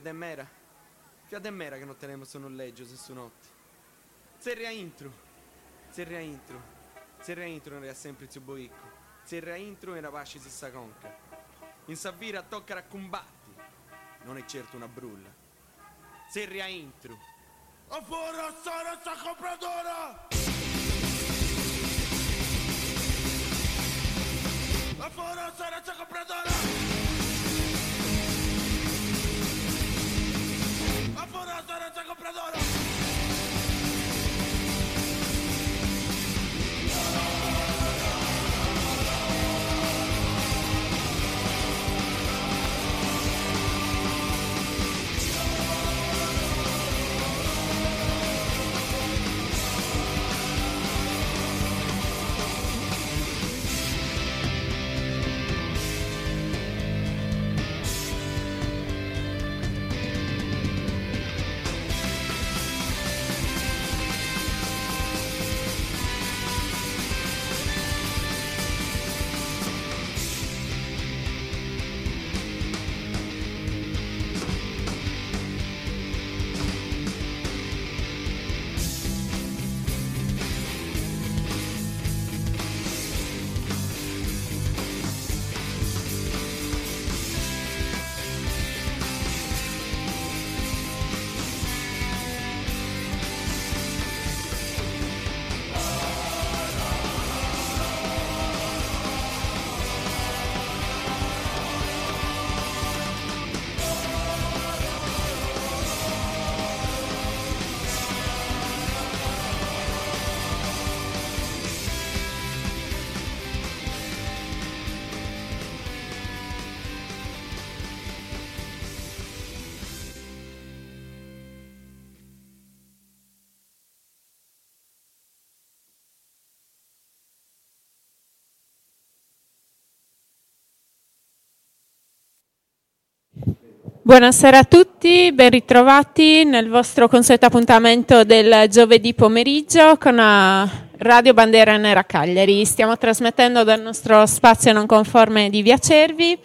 Fia mera. Fia mera che non tenemos su noleggio se su notte. Serra intro. Serra intro. Serra intro era sempre più boicco. Serra intro era pace se sa conca. In Savira tocca a combatti. Non è certo una brulla. Serra intro. A fuori a sta compradora! A fuori a sta compradora! Buonasera a tutti, ben ritrovati nel vostro consueto appuntamento del giovedì pomeriggio con eh, Radio Bandera Nera Cagliari. Stiamo trasmettendo dal nostro spazio non conforme di Via Cervi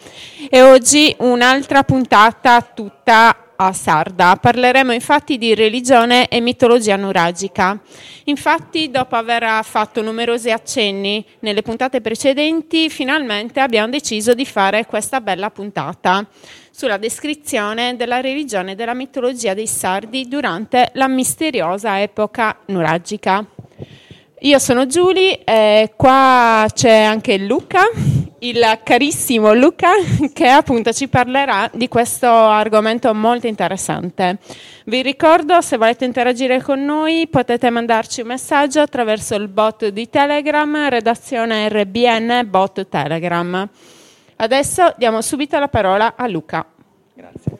e oggi un'altra puntata tutta a sarda. Parleremo infatti di religione e mitologia nuragica. Infatti, dopo aver fatto numerosi accenni nelle puntate precedenti, finalmente abbiamo deciso di fare questa bella puntata sulla descrizione della religione e della mitologia dei sardi durante la misteriosa epoca nuragica. Io sono Giulia e qua c'è anche Luca, il carissimo Luca, che appunto ci parlerà di questo argomento molto interessante. Vi ricordo, se volete interagire con noi, potete mandarci un messaggio attraverso il bot di Telegram, redazione RBN bot Telegram. Adesso diamo subito la parola a Luca. Grazie.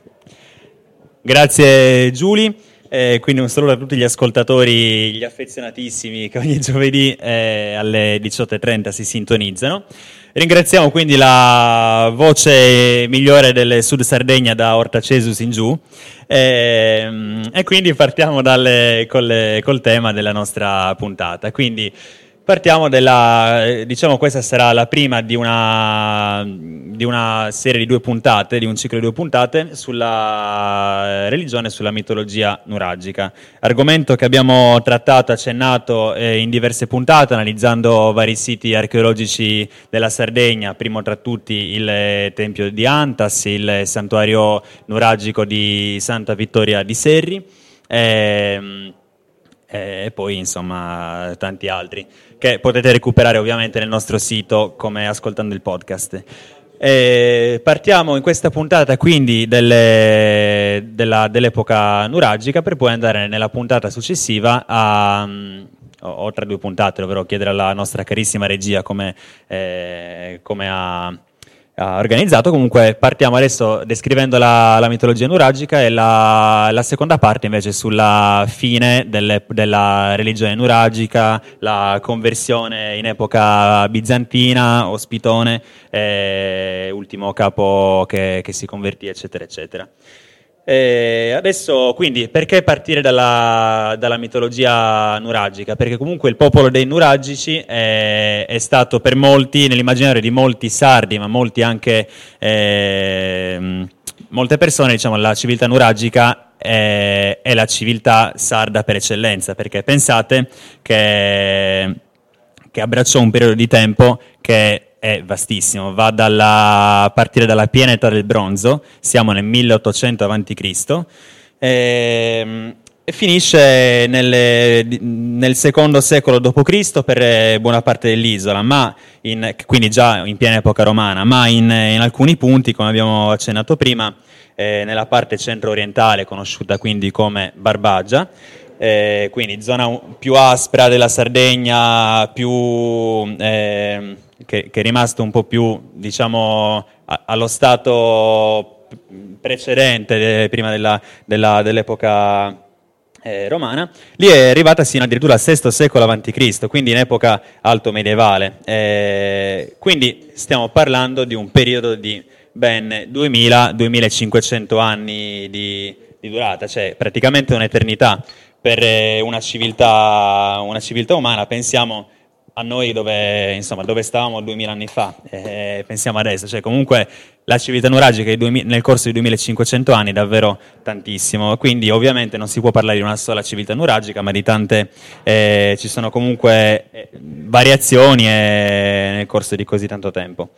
Grazie Giulia. Eh, quindi un saluto a tutti gli ascoltatori, gli affezionatissimi che ogni giovedì eh, alle 18.30 si sintonizzano. Ringraziamo quindi la voce migliore del Sud Sardegna da Ortacesus in giù eh, e quindi partiamo dalle, col, col tema della nostra puntata. Quindi, Partiamo dalla, diciamo questa sarà la prima di una, di una, serie di due puntate, di un ciclo di due puntate sulla religione e sulla mitologia nuragica. Argomento che abbiamo trattato, accennato eh, in diverse puntate, analizzando vari siti archeologici della Sardegna, primo tra tutti il Tempio di Antas, il santuario nuragico di Santa Vittoria di Serri. Eh, e poi insomma tanti altri che potete recuperare ovviamente nel nostro sito come ascoltando il podcast. E partiamo in questa puntata quindi delle, della, dell'epoca nuragica per poi andare nella puntata successiva a, um, o, tra due puntate, dovrò chiedere alla nostra carissima regia come, eh, come ha organizzato. Comunque partiamo adesso descrivendo la, la mitologia nuragica e la, la, seconda parte invece sulla fine delle, della religione nuragica, la conversione in epoca bizantina, ospitone, eh, ultimo capo che, che si convertì, eccetera, eccetera. E adesso, quindi, perché partire dalla, dalla, mitologia nuragica? Perché comunque il popolo dei nuragici è, è stato per molti, nell'immaginario di molti sardi, ma molti anche, eh, molte persone, diciamo, la civiltà nuragica è, è la civiltà sarda per eccellenza, perché pensate che, che abbracciò un periodo di tempo che è vastissimo, va dalla, a partire dalla piena età del bronzo, siamo nel 1800 a.C., e, e finisce nelle, nel secondo secolo d.C. per eh, buona parte dell'isola, ma in, quindi già in piena epoca romana, ma in, in alcuni punti, come abbiamo accennato prima, eh, nella parte centro-orientale, conosciuta quindi come Barbagia, eh, quindi zona più aspra della Sardegna, più, eh, che, che, è rimasto un po' più diciamo, a, allo stato precedente, eh, prima della, della, dell'epoca eh, romana, lì è arrivata sino addirittura al VI secolo a.C., quindi in epoca alto medievale. Eh, quindi stiamo parlando di un periodo di ben 2000-2500 anni di, di, durata, cioè praticamente un'eternità per eh, una civiltà, una civiltà umana. Pensiamo a noi dove, insomma, dove stavamo 2000 anni fa, eh, pensiamo adesso, cioè comunque la civiltà nuragica nel corso di 2500 anni è davvero tantissimo, quindi ovviamente non si può parlare di una sola civiltà nuragica, ma di tante, eh, ci sono comunque eh, variazioni eh, nel corso di così tanto tempo.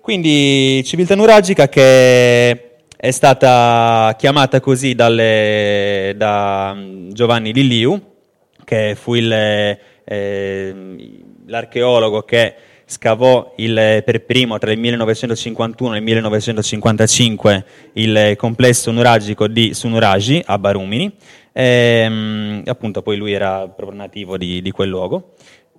Quindi civiltà nuragica che è stata chiamata così dalle, da Giovanni Lilliu, che fu il eh, l'archeologo che scavò il, per primo tra il 1951 e il 1955 il complesso nuragico di Sunuraji a Barumini, e, ehm, appunto poi lui era proprio nativo di, di quel luogo.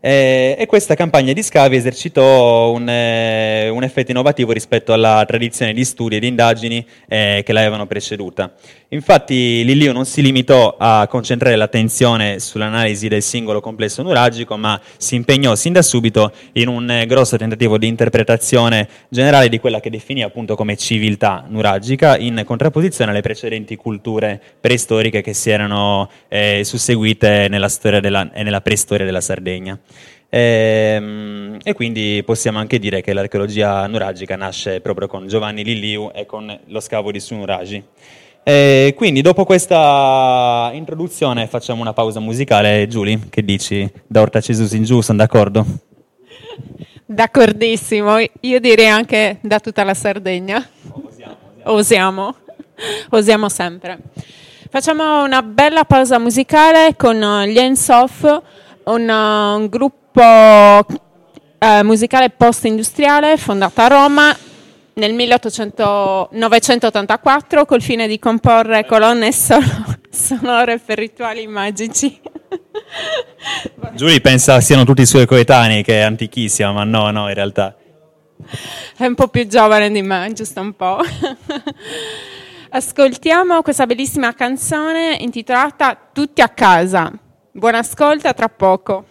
Eh, e questa campagna di scavi esercitò un, eh, un, effetto innovativo rispetto alla tradizione di studi e di indagini eh, che l'avevano preceduta. Infatti Lillio non si limitò a concentrare l'attenzione sull'analisi del singolo complesso nuragico, ma si impegnò sin da subito in un eh, grosso tentativo di interpretazione generale di quella che definì appunto come civiltà nuragica, in contrapposizione alle precedenti culture preistoriche che si erano eh, susseguite nella storia della, e nella preistoria della Sardegna. E, ehm, e, quindi possiamo anche dire che l'archeologia nuragica nasce proprio con Giovanni Lilliu e con lo scavo di Sunuragi. E quindi dopo questa introduzione facciamo una pausa musicale. Giulia, che dici? Da Ortacesus in giù, sono d'accordo? D'accordissimo, io direi anche da tutta la Sardegna. Osiamo, osiamo. osiamo, sempre. Facciamo una bella pausa musicale con gli Ensof, un, un gruppo eh, musicale post-industriale fondato a Roma nel 1884 col fine di comporre colonne sonore per rituali magici. Giulia pensa siano tutti i suoi coetanei, che è antichissima, ma no, no, in realtà. È un po' più giovane di me, giusto un po'. Ascoltiamo questa bellissima canzone intitolata Tutti a casa. Buon ascolto, a tra poco.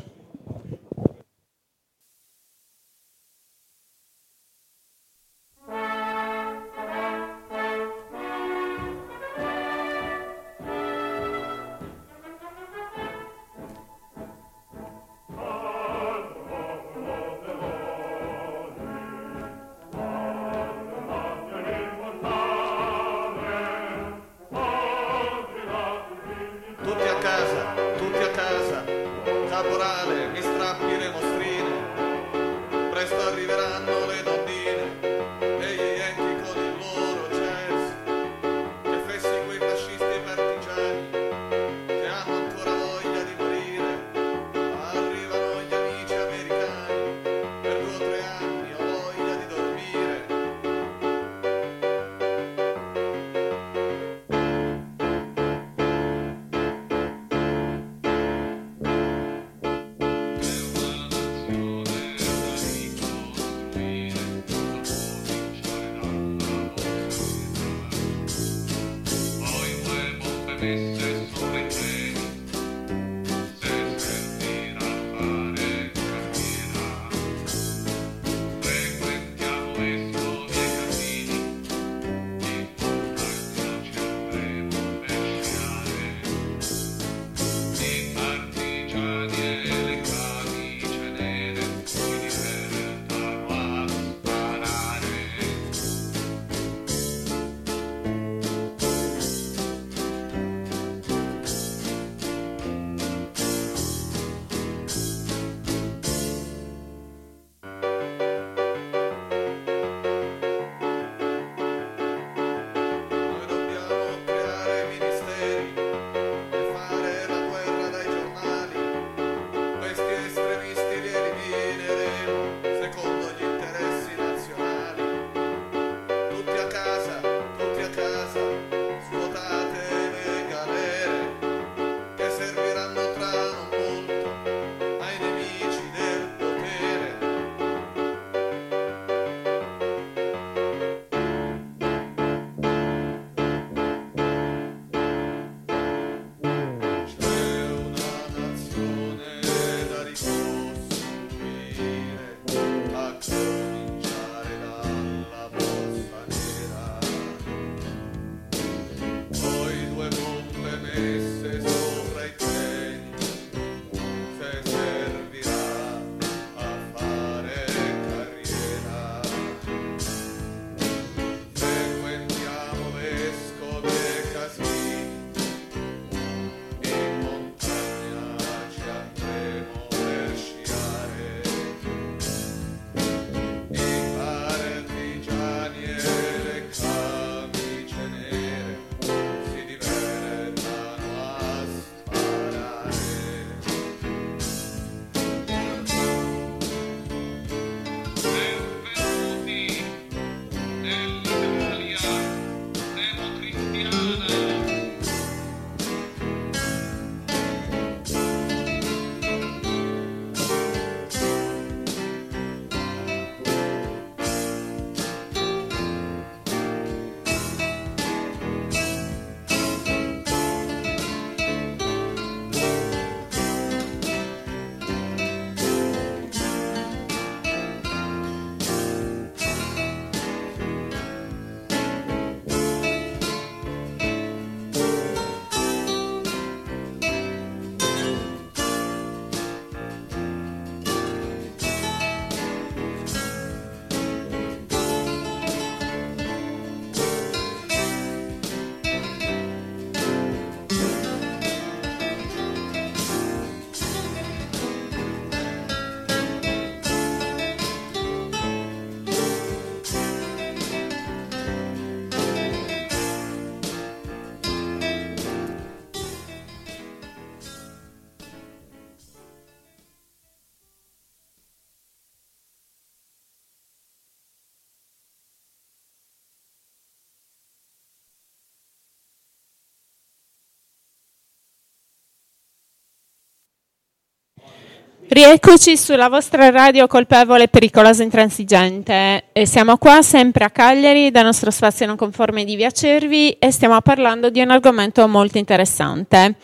Rieccoci sulla vostra radio colpevole, pericolosa e intransigente. E siamo qua sempre a Cagliari, dal nostro spazio non conforme di Via Cervi e stiamo parlando di un argomento molto interessante,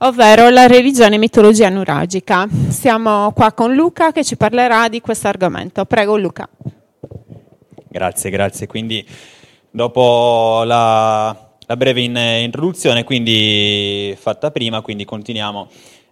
ovvero la religione e mitologia nuragica. Siamo qua con Luca che ci parlerà di questo argomento. Prego Luca. Grazie, grazie. Quindi dopo la, la breve in, introduzione, quindi fatta prima, quindi continuiamo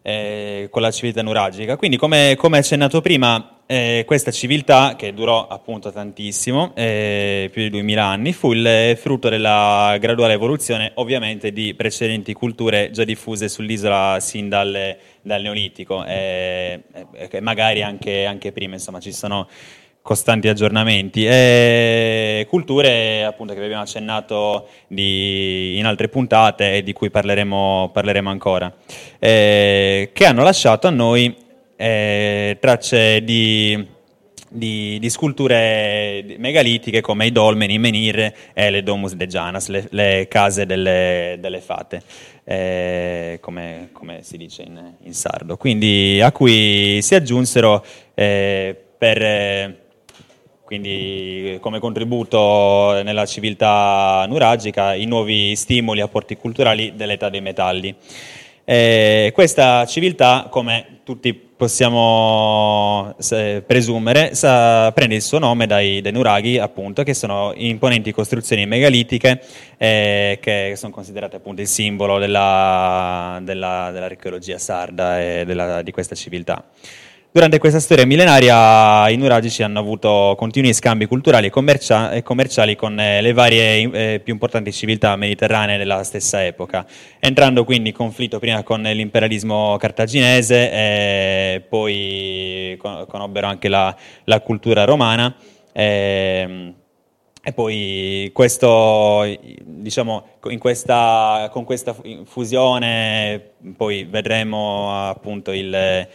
eh, con la civiltà nuragica. Quindi, come, come accennato prima, eh, questa civiltà, che durò appunto tantissimo, eh, più di 2000 anni, fu il frutto della graduale evoluzione, ovviamente, di precedenti culture già diffuse sull'isola sin dal, dal Neolitico, e magari anche, anche prima, insomma, ci sono costanti aggiornamenti e culture appunto che vi abbiamo accennato di, in altre puntate e di cui parleremo, parleremo ancora, eh, che hanno lasciato a noi eh, tracce di, di, di, sculture megalitiche come i dolmeni, i menhir e le domus de Janas, le, le case delle, delle fate. Eh, come, come, si dice in, in, sardo, quindi a cui si aggiunsero eh, per quindi come contributo nella civiltà nuragica i nuovi stimoli, apporti culturali dell'età dei metalli. Eh, questa civiltà, come tutti possiamo presumere, sa, prende il suo nome dai, dai, nuraghi, appunto, che sono imponenti costruzioni megalitiche eh, che sono considerate appunto il simbolo della, della, dell'archeologia sarda e della, di questa civiltà. Durante questa storia millenaria i nuragici hanno avuto continui scambi culturali e, commercia- e commerciali con eh, le varie eh, più importanti civiltà mediterranee della stessa epoca, entrando quindi in conflitto prima con l'imperialismo cartaginese e poi con- conobbero anche la, la cultura romana. E, ehm, e poi questo, diciamo, questa, con questa fusione poi vedremo appunto il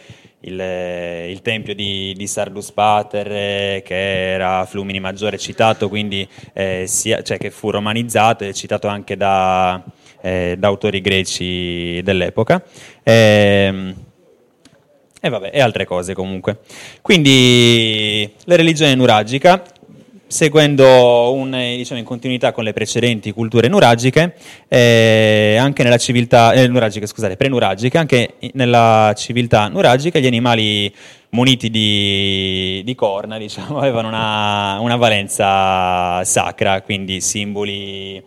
il, il tempio di, di, Sardus Pater, eh, che era Flumini Maggiore citato, quindi eh, sia, cioè che fu romanizzato e citato anche da, eh, da autori greci dell'epoca. Ehm, e vabbè, e altre cose comunque. Quindi la religione nuragica seguendo un, diciamo, in continuità con le precedenti culture nuragiche, eh, anche nella civiltà, eh, nuragiche, scusate, prenuragiche, anche nella civiltà nuragica gli animali muniti di, di corna diciamo, avevano una, una, valenza sacra, quindi simboli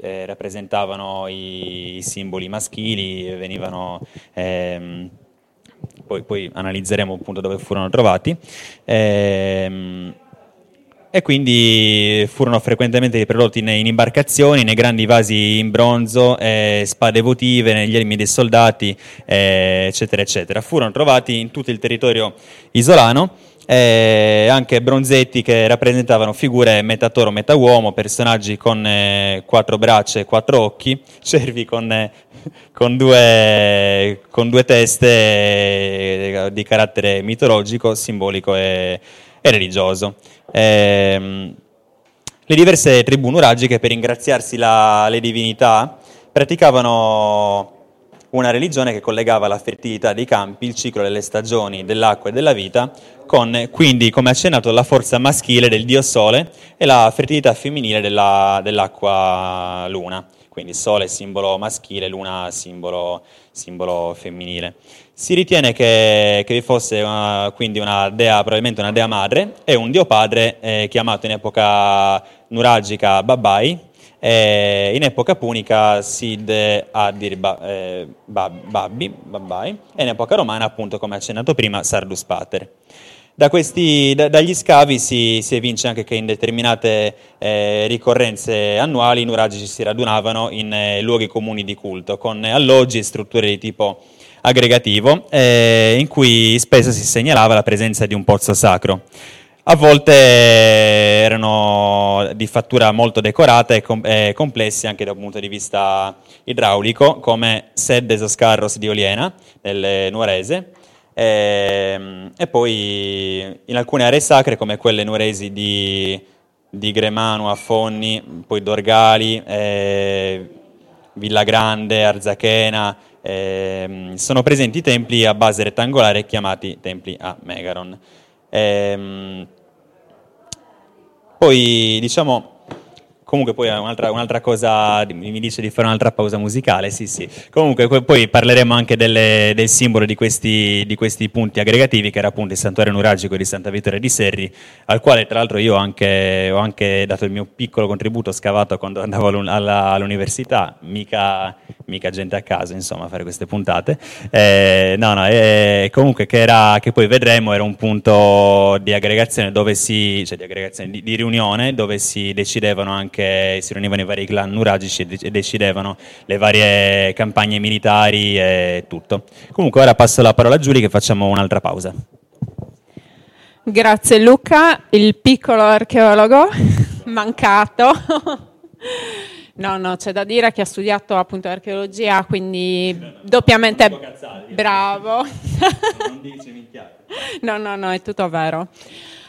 eh, rappresentavano i, i, simboli maschili, venivano... Ehm, poi, poi, analizzeremo appunto dove furono trovati. Ehm, e quindi furono frequentemente riprodotti in imbarcazioni, nei grandi vasi in bronzo, eh, spade votive, negli elmi dei soldati, eh, eccetera, eccetera. Furono trovati in tutto il territorio isolano. Eh, anche bronzetti che rappresentavano figure metà toro, metà uomo, personaggi con eh, quattro braccia e quattro occhi, cervi con, eh, con, due, con due, teste eh, di carattere mitologico, simbolico e, e religioso. Ehm, le diverse tribù nuragiche, per ringraziarsi la, le divinità, praticavano una religione che collegava la fertilità dei campi, il ciclo delle stagioni, dell'acqua e della vita, con quindi, come accennato, la forza maschile del dio Sole e la fertilità femminile della, dell'acqua Luna. Quindi Sole simbolo maschile, Luna simbolo, simbolo femminile. Si ritiene che, che vi fosse una, quindi una dea, probabilmente una dea madre e un dio padre eh, chiamato in epoca nuragica Babai, eh, in epoca punica Sid Adir ba, eh, Babbi, Babbai, e in epoca romana appunto come accennato prima Sardus Pater. Da questi, da, dagli scavi si, si, evince anche che in determinate eh, ricorrenze annuali i nuragici si radunavano in eh, luoghi comuni di culto, con alloggi e strutture di tipo aggregativo eh, in cui spesso si segnalava la presenza di un pozzo sacro. A volte erano di fattura molto decorata e, com- e complessi anche dal punto di vista idraulico, come Sed Esoscarros di Oliena, nel Nuorese, e, ehm, e, poi in alcune aree sacre, come quelle nuoresi di, di Gremano, Affonni, poi Dorgali, eh, Villa Grande, Arzachena, ehm, sono presenti templi a base rettangolare chiamati templi a Megaron. Ehm, poi diciamo Comunque poi un'altra, un'altra, cosa, mi dice di fare un'altra pausa musicale, sì sì. Comunque poi parleremo anche delle, del simbolo di questi, di questi, punti aggregativi, che era appunto il santuario nuragico di Santa Vittoria di Serri, al quale tra l'altro io anche, ho anche dato il mio piccolo contributo scavato quando andavo all'università, mica, mica, gente a caso insomma a fare queste puntate. Eh, no, no, eh, comunque che, era, che, poi vedremo era un punto di aggregazione, dove si, cioè di, aggregazione di, di riunione, dove si decidevano anche che si riunivano i vari clan nuragici e decidevano le varie campagne militari e tutto. Comunque ora passo la parola a Giulia che facciamo un'altra pausa. Grazie Luca, il piccolo archeologo mancato. No, no, c'è da dire che ha studiato appunto archeologia, quindi doppiamente cazzali, bravo. Non dice minchiate. No, no, no, è tutto vero.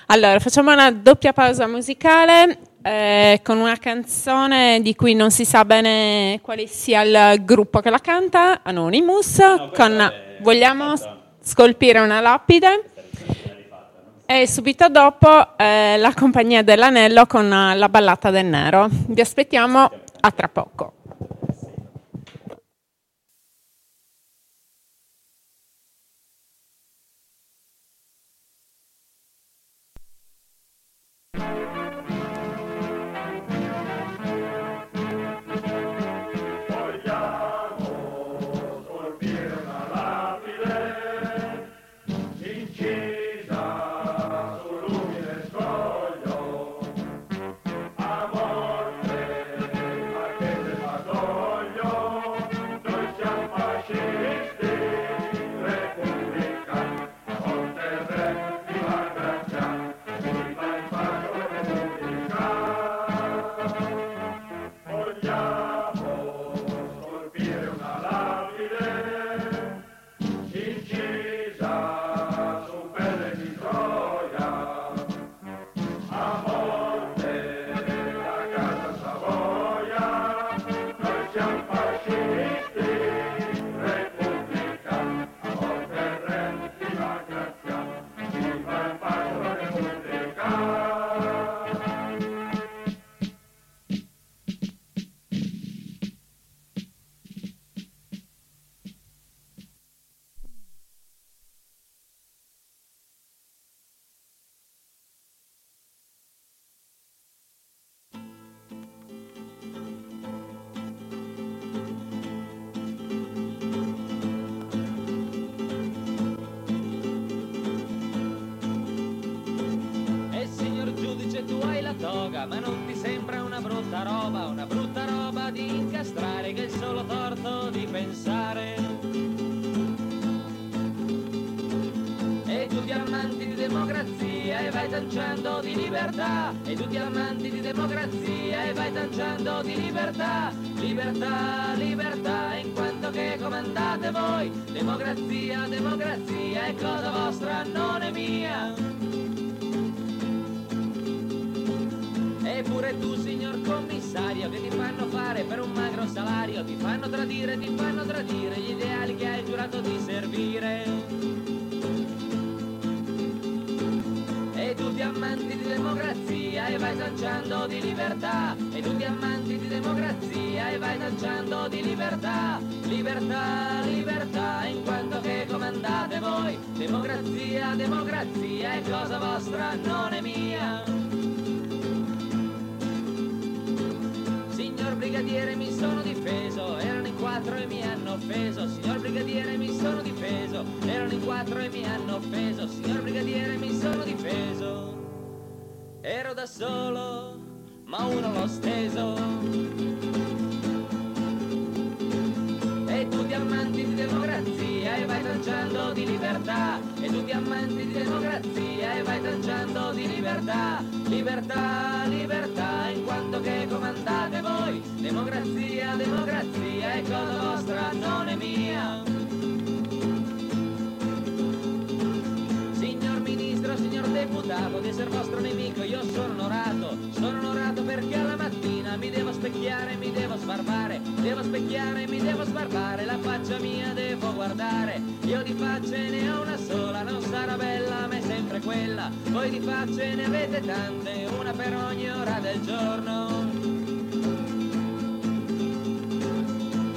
Allora, facciamo una doppia pausa musicale eh, con una canzone di cui non si sa bene quale sia il gruppo che la canta, Anonymous, no, con Vogliamo scolpire una lapide. E subito dopo eh, la compagnia dell'anello con la ballata del nero. Vi aspettiamo a tra poco. Tanciando di libertà, e tutti amanti di democrazia e vai tanciando di libertà, libertà, libertà, in quanto che comandate voi, democrazia, democrazia è cosa vostra, non è mia. Eppure tu, signor commissario, che ti fanno fare per un magro salario, ti fanno tradire, ti fanno tradire gli ideali che hai giurato di servire. Amanti di democrazia e vai tanciando di libertà, e tutti amanti di democrazia e vai tanciando di libertà, libertà, libertà, in quanto che comandate voi, democrazia, democrazia è cosa vostra, non è mia. brigadiere mi sono difeso, erano in quattro e mi hanno offeso, signor brigadiere mi sono difeso, erano in quattro e mi hanno offeso, signor brigadiere mi sono difeso, ero da solo, ma uno l'ho steso. E tutti amanti di democrazia e vai tanciando di libertà, e tutti amanti di democrazia e vai tanciando di libertà, libertà, libertà, in quanto che comandate voi, democrazia, democrazia è cosa vostra, non è deputato, di essere vostro nemico io sono onorato, sono onorato perché alla mattina mi devo specchiare, mi devo sbarbare, devo specchiare, mi devo sbarbare, la faccia mia devo guardare, io di facce ne ho una sola, non sarà bella ma è sempre quella, voi di facce ne avete tante, una per ogni ora del giorno.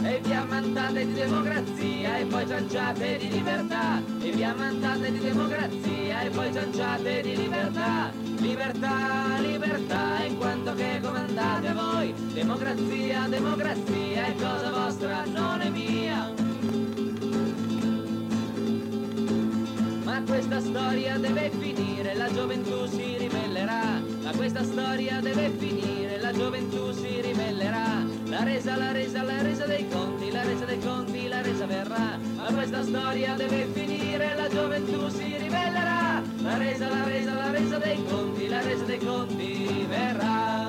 E vi ammantate di democrazia e poi cianciate di libertà, e vi ammantate di democrazia e poi cianciate di libertà, libertà, libertà, in quanto che comandate voi, democrazia, democrazia è cosa vostra, non è mia. Ma questa storia deve finire, la gioventù si ribellerà. Ma questa storia deve finire, la gioventù si ribellerà. La resa, la resa, la resa dei conti, la resa dei conti, la resa verrà. Ma questa storia deve finire, la gioventù si ribellerà. La resa, la resa, la resa dei conti, la resa dei conti verrà.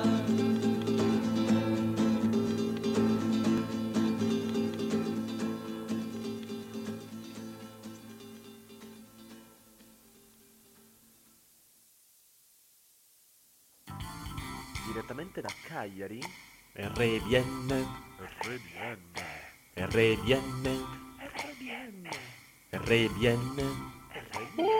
Direttamente da Cagliari, RDN, RDN, RDN, RDN, RDN,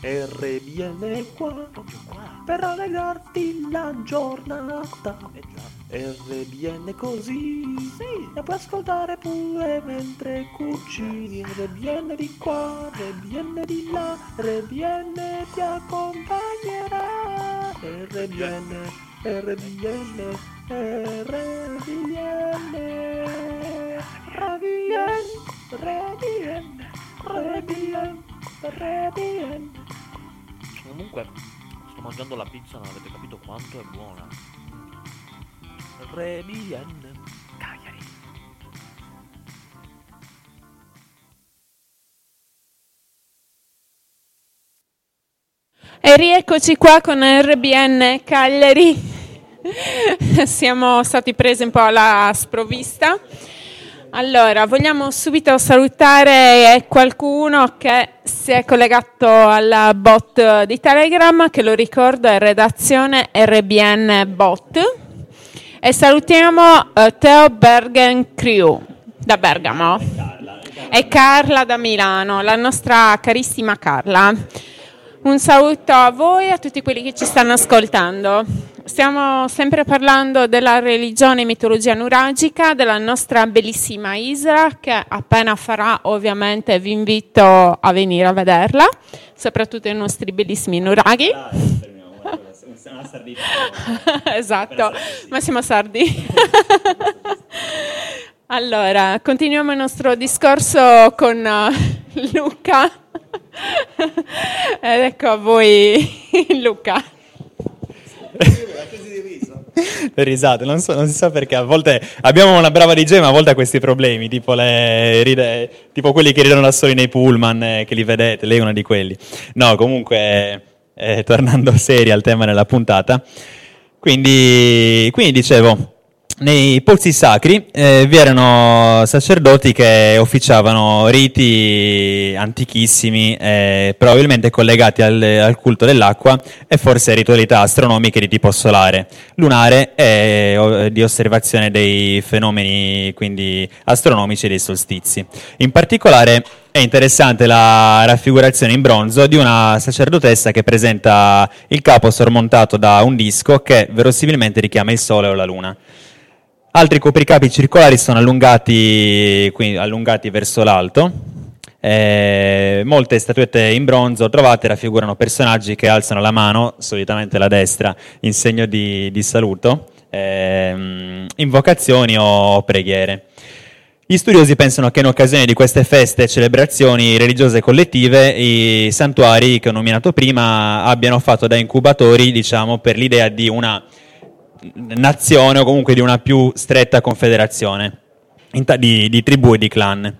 RDN qua, proprio qua. per rallegrarti la giornata. Eh già, RDN così, sì, e puoi ascoltare pure mentre cucini. RDN di qua, RDN di là, RDN ti accompagnerà. RDN, RDN, RDN, RDN, RDN, RDN, RDN. comunque sto mangiando la pizza, non avete capito quanto è buona. RDN, Cagliari. E rieccoci qua con RBN Cagliari. Siamo stati presi un po' alla sprovvista. Allora, vogliamo subito salutare qualcuno che si è collegato alla bot di Telegram, che lo ricordo è redazione RBN Bot. E salutiamo eh, Teo Bergen Crew da Bergamo e Carla da Milano, la nostra carissima Carla. Un saluto a voi e a tutti quelli che ci stanno ascoltando. Stiamo sempre parlando della religione e mitologia nuragica, della nostra bellissima Isra, che appena farà ovviamente vi invito a venire a vederla, soprattutto i nostri bellissimi nuraghi. esatto, Massimo Sardi. allora, continuiamo il nostro discorso con uh, Luca. Ed ecco a voi Luca. Le risate, non, so- non si sa perché, a volte abbiamo una brava DJ ma a volte ha questi problemi, tipo, le ride- tipo quelli che ridono da soli nei pullman, eh, che li vedete, lei è una di quelli. No, comunque, eh, tornando seri al tema della puntata, quindi, quindi dicevo, nei pozzi sacri eh, vi erano sacerdoti che officiavano riti antichissimi, eh, probabilmente collegati al, al culto dell'acqua e forse ritualità astronomiche di tipo solare, lunare e o- di osservazione dei fenomeni quindi astronomici dei solstizi. In particolare è interessante la raffigurazione in bronzo di una sacerdotessa che presenta il capo sormontato da un disco che verosimilmente richiama il Sole o la Luna. Altri copricapi circolari sono allungati, quindi allungati verso l'alto. Eh, molte statuette in bronzo trovate raffigurano personaggi che alzano la mano, solitamente la destra, in segno di, di saluto, ehm, invocazioni o preghiere. Gli studiosi pensano che in occasione di queste feste e celebrazioni religiose collettive i santuari che ho nominato prima abbiano fatto da incubatori, diciamo, per l'idea di una nazione o comunque di una più stretta confederazione di, di tribù e di clan.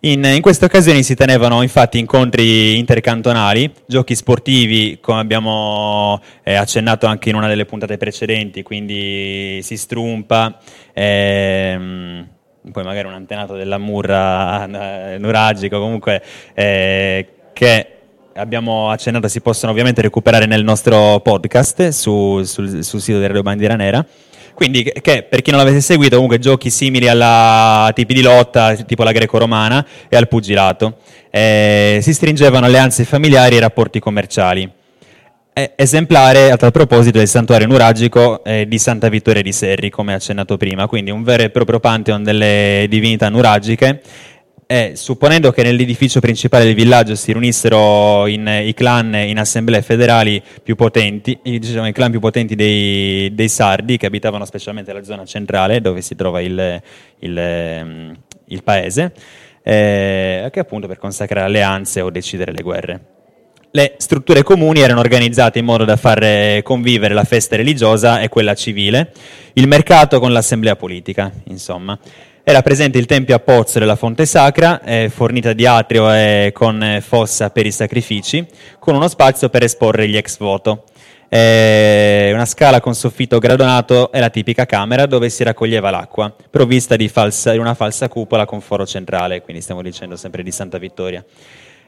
In, in queste occasioni si tenevano infatti incontri intercantonali, giochi sportivi, come abbiamo eh, accennato anche in una delle puntate precedenti, quindi si strumpa, ehm, poi magari un antenato della murra eh, nuragico, comunque eh, che abbiamo accennato si possono ovviamente recuperare nel nostro podcast su- sul, sul sito Radio Bandiera Nera. Quindi, che- per chi non l'avesse seguito, comunque giochi simili a tipi di lotta, tipo la greco-romana e al pugilato. Eh, si stringevano alleanze familiari e rapporti commerciali. È esemplare a tal proposito il santuario nuragico eh, di Santa Vittoria di Serri, come accennato prima, quindi un vero e proprio pantheon delle divinità nuragiche. E supponendo che nell'edificio principale del villaggio si riunissero in, i clan in assemblee federali più potenti, diciamo, i clan più potenti dei, dei sardi che abitavano specialmente la zona centrale dove si trova il, il, ehm, il paese, eh, che appunto per consacrare alleanze o decidere le guerre. Le strutture comuni erano organizzate in modo da far eh, convivere la festa religiosa e quella civile, il mercato con l'assemblea politica, insomma. Era presente il tempio a Pozzo della Fonte Sacra, eh, fornita di atrio e con eh, fossa per i sacrifici, con uno spazio per esporre gli ex voto. Eh, una scala con soffitto gradonato e la tipica camera dove si raccoglieva l'acqua, provvista di, falsa- una falsa cupola con foro centrale, quindi stiamo dicendo sempre di Santa Vittoria.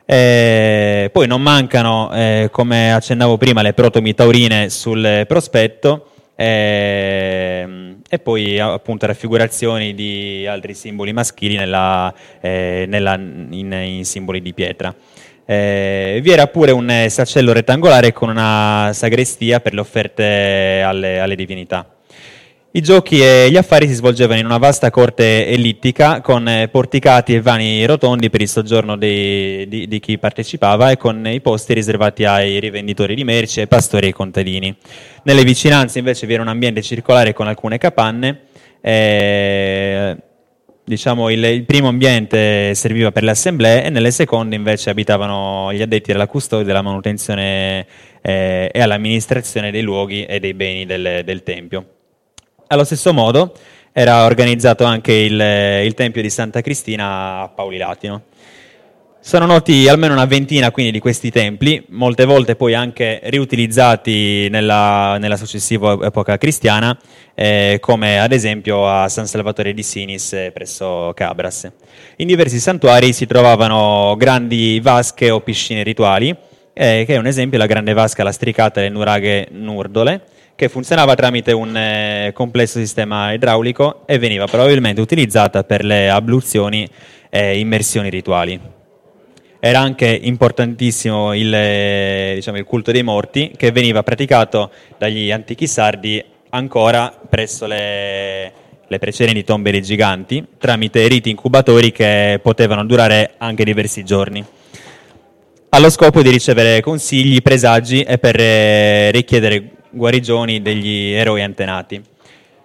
Eh, poi non mancano, eh, come accennavo prima, le protomi taurine sul prospetto ehm, e poi appunto raffigurazioni di altri simboli maschili nella, eh, nella- in, in simboli di pietra. Eh, vi era pure un sacello rettangolare con una sagrestia per le offerte alle, alle divinità. I giochi e gli affari si svolgevano in una vasta corte ellittica con eh, porticati e vani rotondi per il soggiorno dei- di, di chi partecipava e con i posti riservati ai rivenditori di merci, ai pastori e ai contadini. Nelle vicinanze invece vi era un ambiente circolare con alcune capanne. eh, diciamo il, il primo ambiente serviva per le assemblee e nelle seconde invece abitavano gli addetti alla custodia, della manutenzione eh, e all'amministrazione dei luoghi e dei beni del- del tempio. Allo stesso modo era organizzato anche il, il Tempio di Santa Cristina a Pauli Latino. Sono noti almeno una ventina quindi di questi templi, molte volte poi anche riutilizzati nella, nella successiva epoca cristiana, eh, come ad esempio a San Salvatore di Sinis eh, presso Cabras. In diversi santuari si trovavano grandi vasche o piscine rituali, eh, che è un esempio la grande vasca lastricata del nuraghe Nurdole, che funzionava tramite un eh, complesso sistema idraulico e veniva probabilmente utilizzata per le abluzioni e immersioni rituali. Era anche importantissimo il, eh, diciamo, il culto dei morti che veniva praticato dagli antichi sardi ancora presso le, le precedenti tombe dei giganti tramite riti incubatori che potevano durare anche diversi giorni allo scopo di ricevere consigli, presagi e per eh, richiedere guarigioni degli eroi antenati.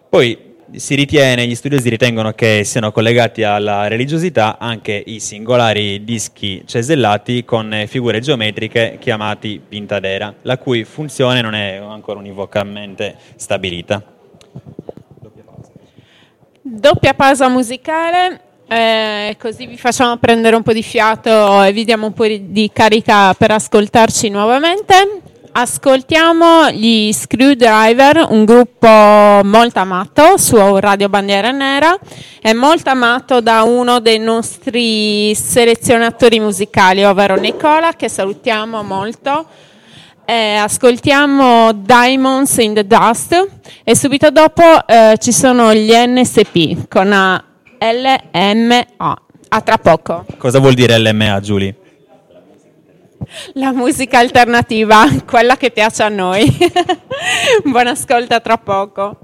Poi ritiene, gli studiosi ritengono che siano collegati alla religiosità anche i singolari dischi cesellati con figure geometriche chiamati pintadera, la cui funzione non è ancora univocamente stabilita. Doppia pausa musicale, eh, così vi facciamo prendere un po' di fiato e vi diamo un po' di carica per ascoltarci nuovamente. Ascoltiamo gli Screwdriver, un gruppo molto amato su Radio Bandiera Nera e molto amato da uno dei nostri selezionatori musicali, ovvero Nicola, che salutiamo molto. Eh, ascoltiamo Diamonds in the Dust e subito dopo eh, ci sono gli NSP con LMA. A tra poco. Cosa vuol dire LMA, Giulia? La musica alternativa, quella che piace a noi. Buon ascolto tra poco.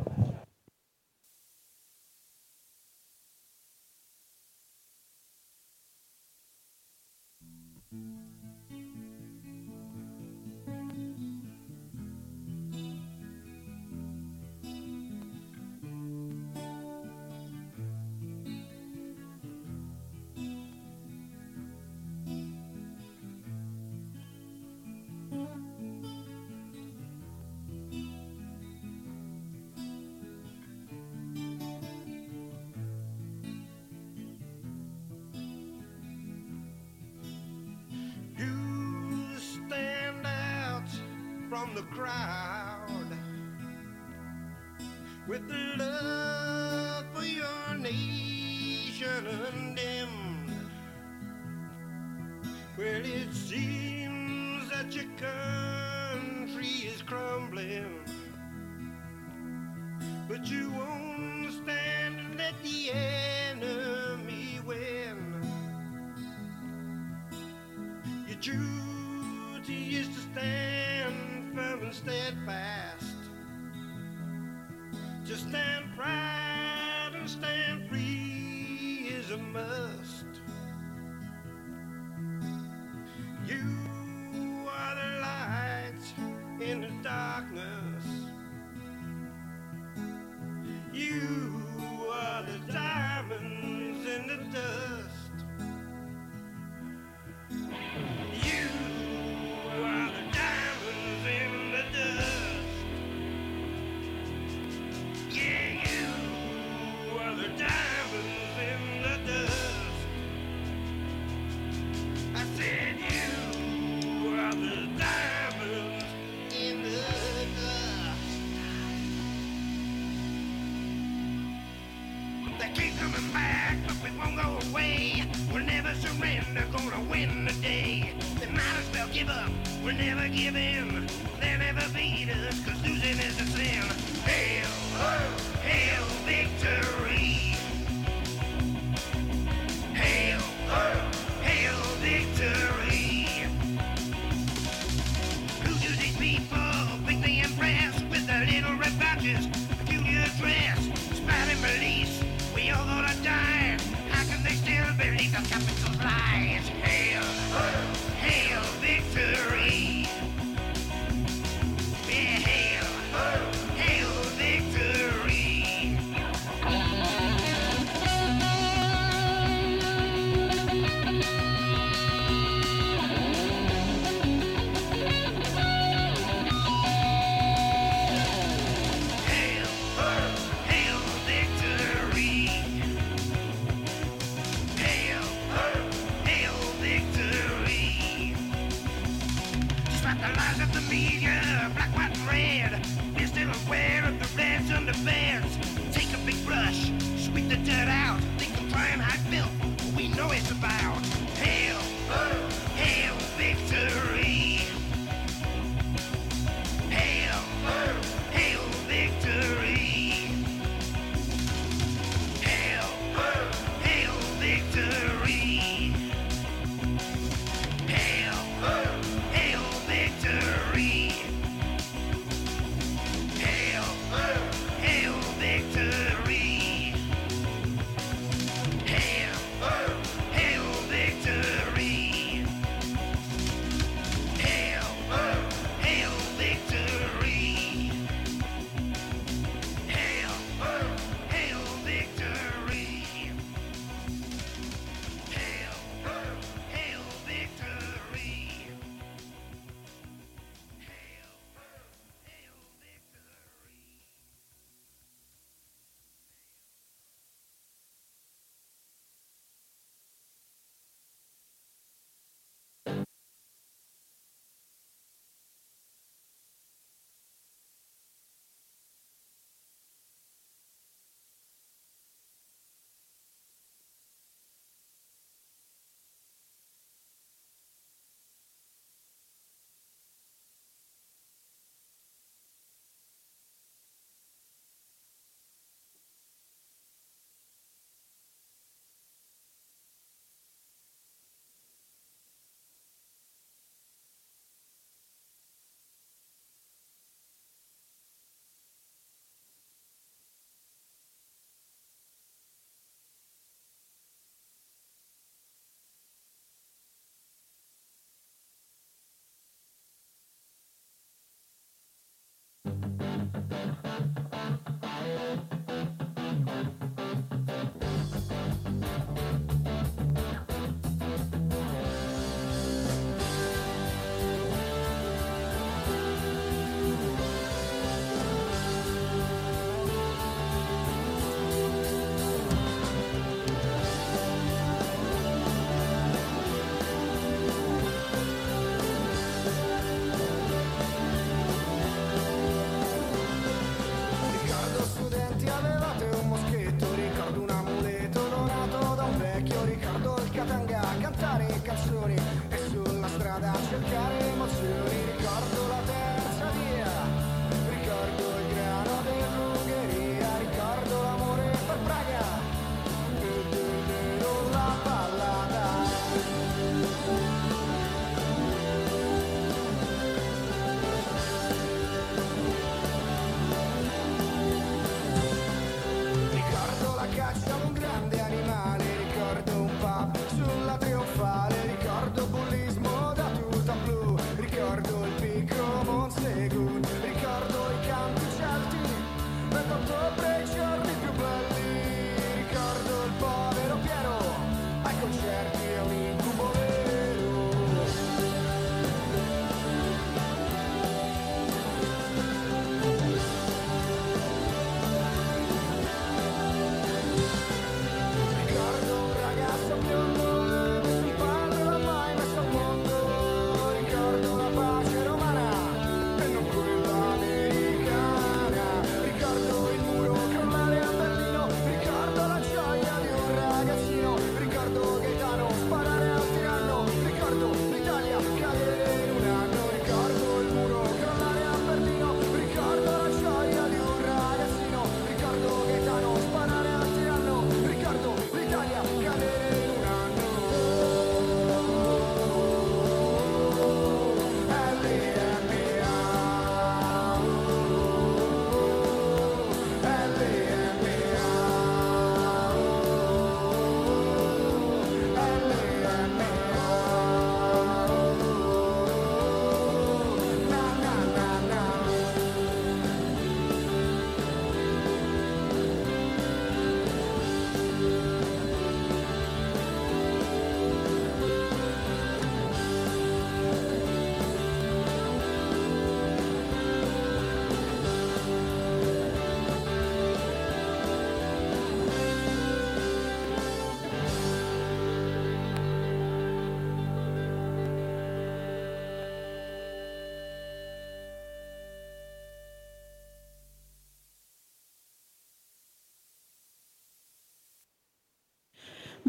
the crowd with the love for your nation undimmed. Well, it seems that your country is crumbling, but you won't stand and let the enemy win. You choose give up, we'll never give in. They'll never beat us.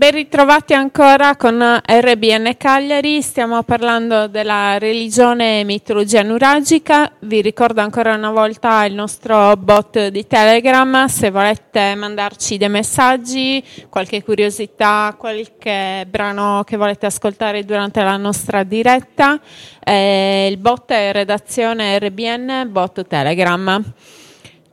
Ben ritrovati ancora con RBN Cagliari, stiamo parlando della religione e mitologia nuragica, vi ricordo ancora una volta il nostro bot di Telegram, se volete mandarci dei messaggi, qualche curiosità, qualche brano che volete ascoltare durante la nostra diretta, eh, il bot è redazione RBN, bot Telegram.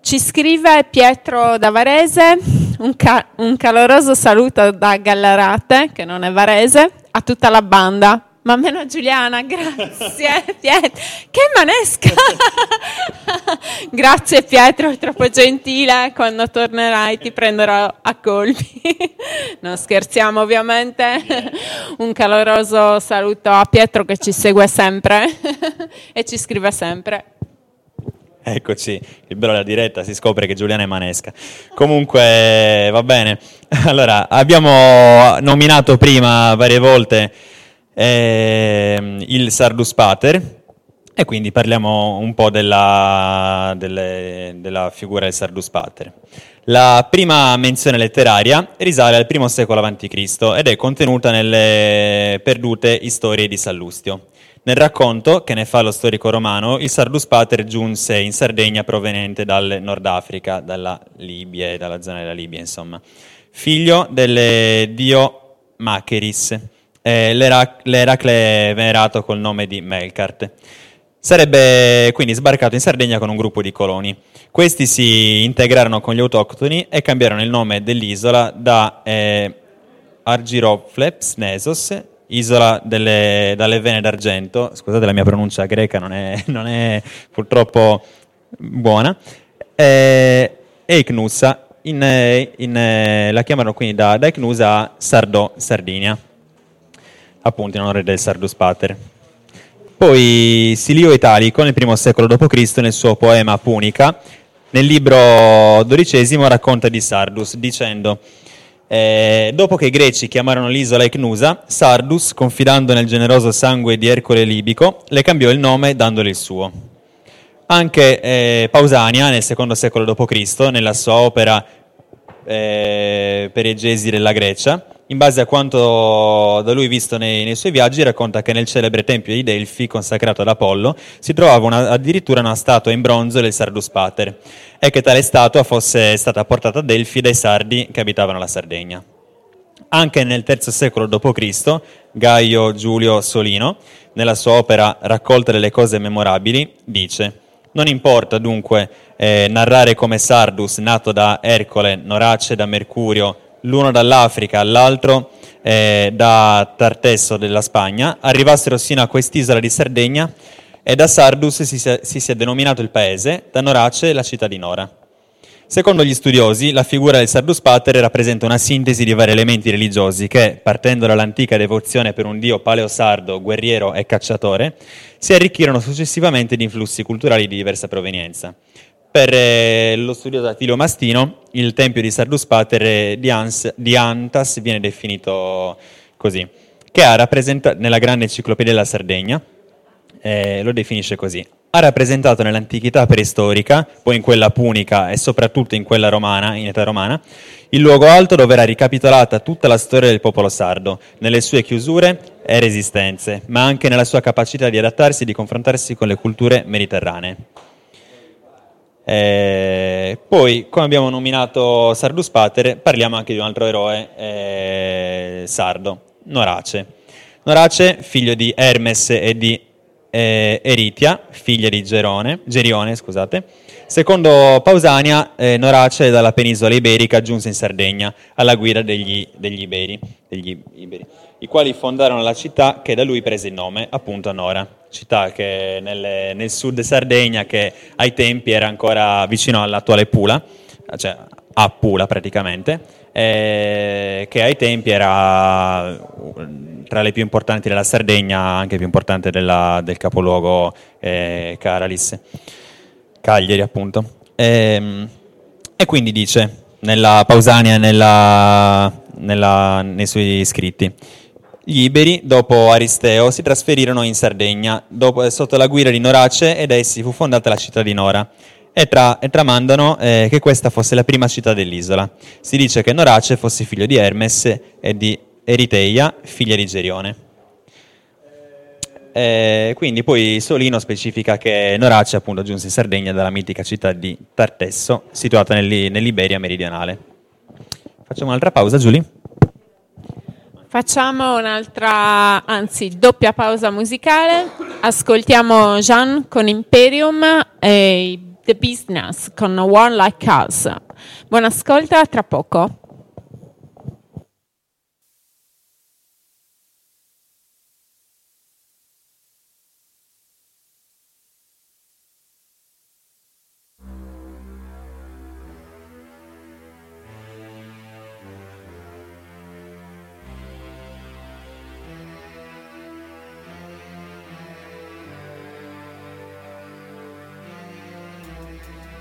Ci scrive Pietro da Varese, un, ca- un caloroso saluto da Gallarate, che non è Varese, a tutta la banda. Ma meno Giuliana, grazie Pietro. Che manesca! grazie Pietro, è troppo gentile. Quando tornerai ti prenderò a colpi. non scherziamo ovviamente. Un caloroso saluto a Pietro che ci segue sempre e ci scrive sempre. Eccoci, il bello della diretta, si scopre che Giuliana è manesca. Comunque, va bene. Allora, abbiamo nominato prima varie volte eh, il Sardus Pater e quindi parliamo un po' della, delle, della figura del Sardus Pater. La prima menzione letteraria risale al I secolo a.C. ed è contenuta nelle perdute storie di Sallustio. Nel racconto, che ne fa lo storico romano, il Sardus Pater giunse in Sardegna proveniente dal Nord Africa, dalla Libia e dalla zona della Libia, insomma. Figlio del dio Macheris, eh, l'erac- l'Eracle venerato col nome di Melkart. Sarebbe quindi sbarcato in Sardegna con un gruppo di coloni. Questi si integrarono con gli autoctoni e cambiarono il nome dell'isola da eh, Argirofleps Nesos isola delle, dalle vene d'argento, scusate la mia pronuncia greca non è, non è purtroppo buona, e, e Icnusa, in, in, la chiamano quindi da, da Icnusa a Sardò, Sardinia, appunto in onore del Sardus Pater. Poi Silio Italico nel I secolo d.C. nel suo poema Punica, nel libro XII racconta di Sardus dicendo eh, dopo che i greci chiamarono l'isola Ecnusa, Sardus, confidando nel generoso sangue di Ercole Libico, le cambiò il nome dandole il suo. Anche eh, Pausania, nel secondo secolo d.C., nella sua opera eh, Periegesi della Grecia, in base a quanto da lui visto nei, nei, suoi viaggi, racconta che nel celebre tempio di Delfi, consacrato ad Apollo, si trovava una, addirittura una statua in bronzo del Sardus Pater e che tale statua fosse stata portata a Delfi dai sardi che abitavano la Sardegna. Anche nel III secolo d.C., Gaio Giulio Solino, nella sua opera Raccolta delle cose memorabili, dice non importa dunque eh, narrare come Sardus, nato da Ercole, Norace da Mercurio, l'uno dall'Africa, l'altro eh, da Tartesso della Spagna, arrivassero sino a quest'isola di Sardegna e da Sardus si, si sia denominato il paese, da Norace la città di Nora. Secondo gli studiosi, la figura del Sardus Pater rappresenta una sintesi di vari elementi religiosi che, partendo dall'antica devozione per un dio paleosardo, guerriero e cacciatore, si arricchirono successivamente di influssi culturali di diversa provenienza. Per eh, lo studioso Attilio Mastino, il tempio di Sardus Pater di, Ans, di Antas viene definito così, che ha rappresentato nella grande enciclopedia della Sardegna, eh, lo definisce così. Ha rappresentato nell'antichità preistorica, poi in quella punica e soprattutto in quella romana, in età romana, il luogo alto dove era ricapitolata tutta la storia del popolo sardo, nelle sue chiusure e resistenze, ma anche nella sua capacità di adattarsi e di confrontarsi con le culture mediterranee. Eh, poi, come abbiamo nominato Sardus Pater, parliamo anche di un altro eroe eh, sardo, Norace. Norace, figlio di Hermes e di eh, Eritia, figlia di Gerone, Gerione, scusate. Secondo Pausania, eh, Norace dalla penisola iberica giunse in Sardegna alla guida degli, degli, iberi, degli iberi, i quali fondarono la città che da lui prese il nome, appunto Nora, città che nel, nel sud Sardegna che ai tempi era ancora vicino all'attuale Pula, cioè a Pula praticamente, eh, che ai tempi era tra le più importanti della Sardegna, anche più importante della, del capoluogo eh, Caralis, Cagliari appunto. E, ehm, e, quindi dice, nella Pausania nella, nella, nei suoi scritti, gli Iberi, dopo Aristeo, si trasferirono in Sardegna, dopo, sotto la guida di Norace, ed essi fu fondata la città di Nora. e, tra- e tramandano eh, che questa fosse la prima città dell'isola. Si dice che Norace fosse figlio di Hermes e di Eriteia, figlia di Gerione. Eh, quindi poi Solino specifica che Norace appunto giunse in Sardegna dalla mitica città di Tartesso, situata nell'i- nell'Iberia meridionale. Facciamo un'altra pausa, Giulia? Facciamo un'altra, anzi doppia pausa musicale. Ascoltiamo Jean con Imperium e The Business con One Like Us. Buon ascolto, a tra poco. -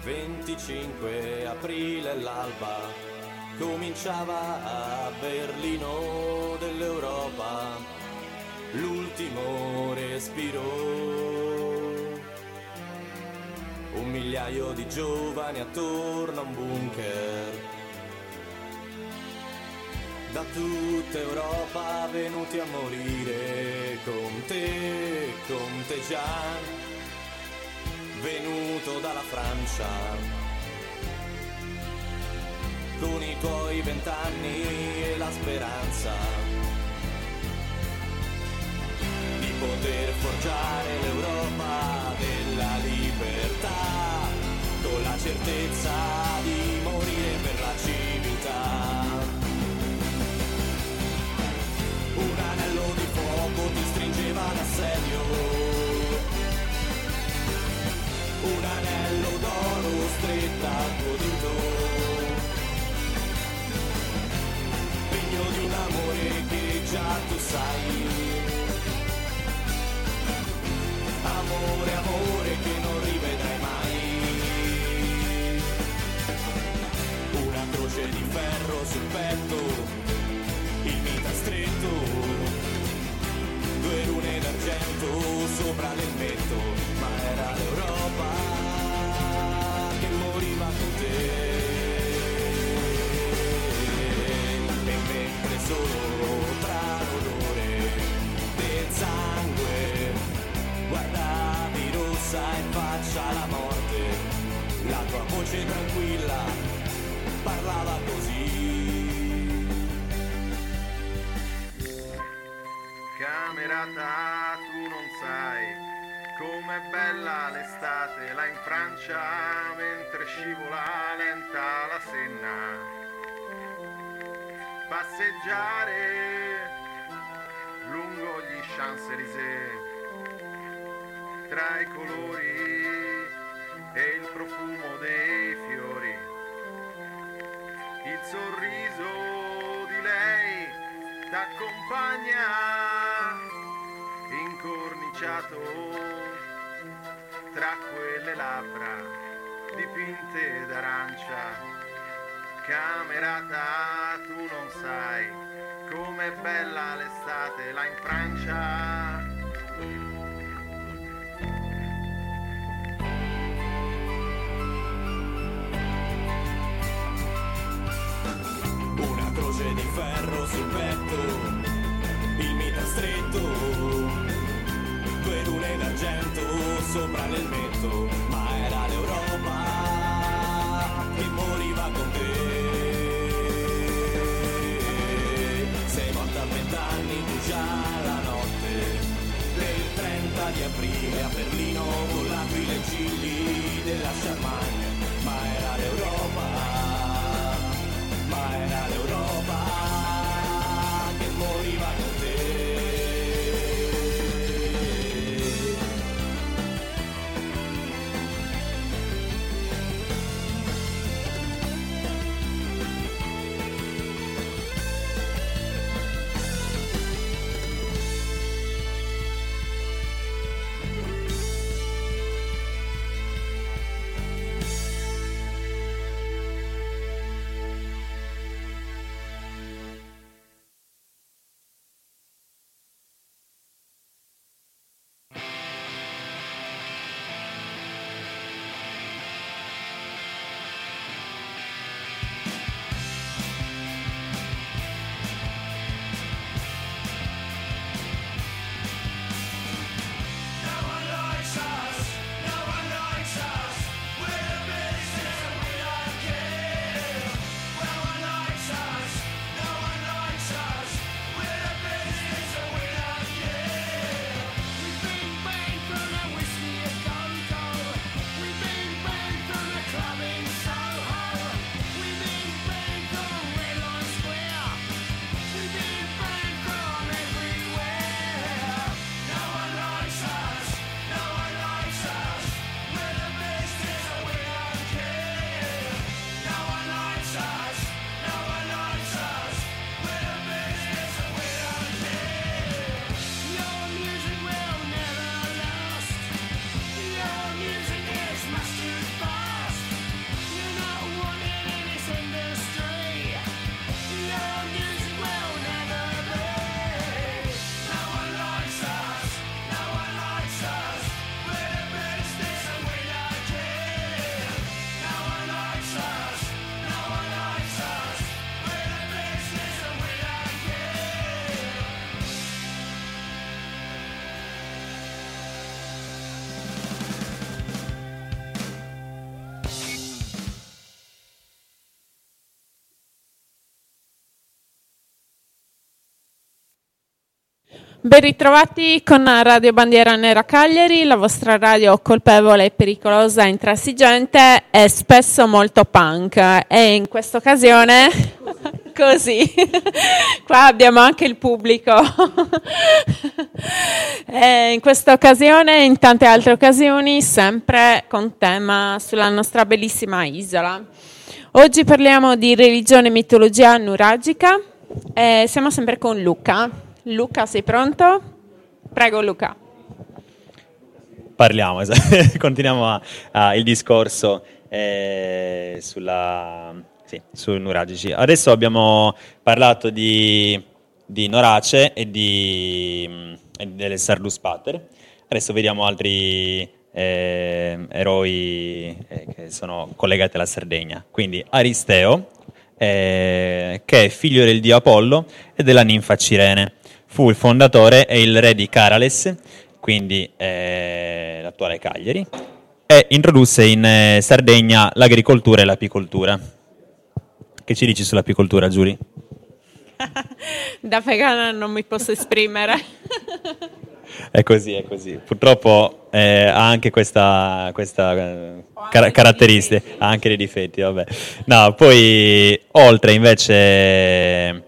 25 aprile l'alba cominciava a Berlino dell'Europa. L'ultimo respiro. Un migliaio di giovani attorno a un bunker. Da tutta Europa venuti a morire. Con te, con te Gian, venuto dalla Francia. Con i tuoi vent'anni e la speranza di poter forgiare l'Europa della libertà, con la certezza stretta al tuo dito. Pegno di un amore che già tu sai. Amore, amore che non rivedrai mai. Una croce di ferro sul petto il mita stretto, due lune d'argento sopra l'elmetto, ma era l'Europa Camerata, tu non sai com'è bella l'estate là in Francia mentre scivola lenta la Senna. Passeggiare lungo gli Champs-Élysées tra i colori e il profumo dei fiori. Il sorriso di lei t'accompagna incorniciato tra quelle labbra dipinte d'arancia. Camerata, tu non sai com'è bella l'estate là in Francia. Una croce di ferro sul petto, il mitra stretto, due lune d'argento sopra l'elmetto, ma era l'Europa che moriva con te. Sei morta a vent'anni, tu già la notte del 30 di aprile a Berlino con l'aquila e gigli della Charmagne, ma era l'Europa Ben ritrovati con Radio Bandiera Nera Cagliari, la vostra radio colpevole pericolosa, intransigente e spesso molto punk. E in questa occasione, così, qua abbiamo anche il pubblico. e in questa occasione e in tante altre occasioni, sempre con tema sulla nostra bellissima isola. Oggi parliamo di religione e mitologia nuragica e siamo sempre con Luca. Luca, sei pronto? Prego Luca. Parliamo, continuiamo a- a- il discorso eh, sulla, sì, sui nuragici. Adesso abbiamo parlato di, di Norace e, di, e delle Sardus Pater. Adesso vediamo altri eh, eroi eh, che sono collegati alla Sardegna. Quindi Aristeo, eh, che è figlio del dio Apollo e della ninfa Cirene. Fu il fondatore e il re di Carales, quindi eh, l'attuale Cagliari, e introdusse in eh, Sardegna l'agricoltura e l'apicoltura. Che ci dici sull'apicoltura, Giuri? Da vegana non mi posso esprimere. È così, è così. Purtroppo eh, ha anche questa, questa eh, cara- caratteristica, ha anche dei difetti, vabbè. No, poi oltre invece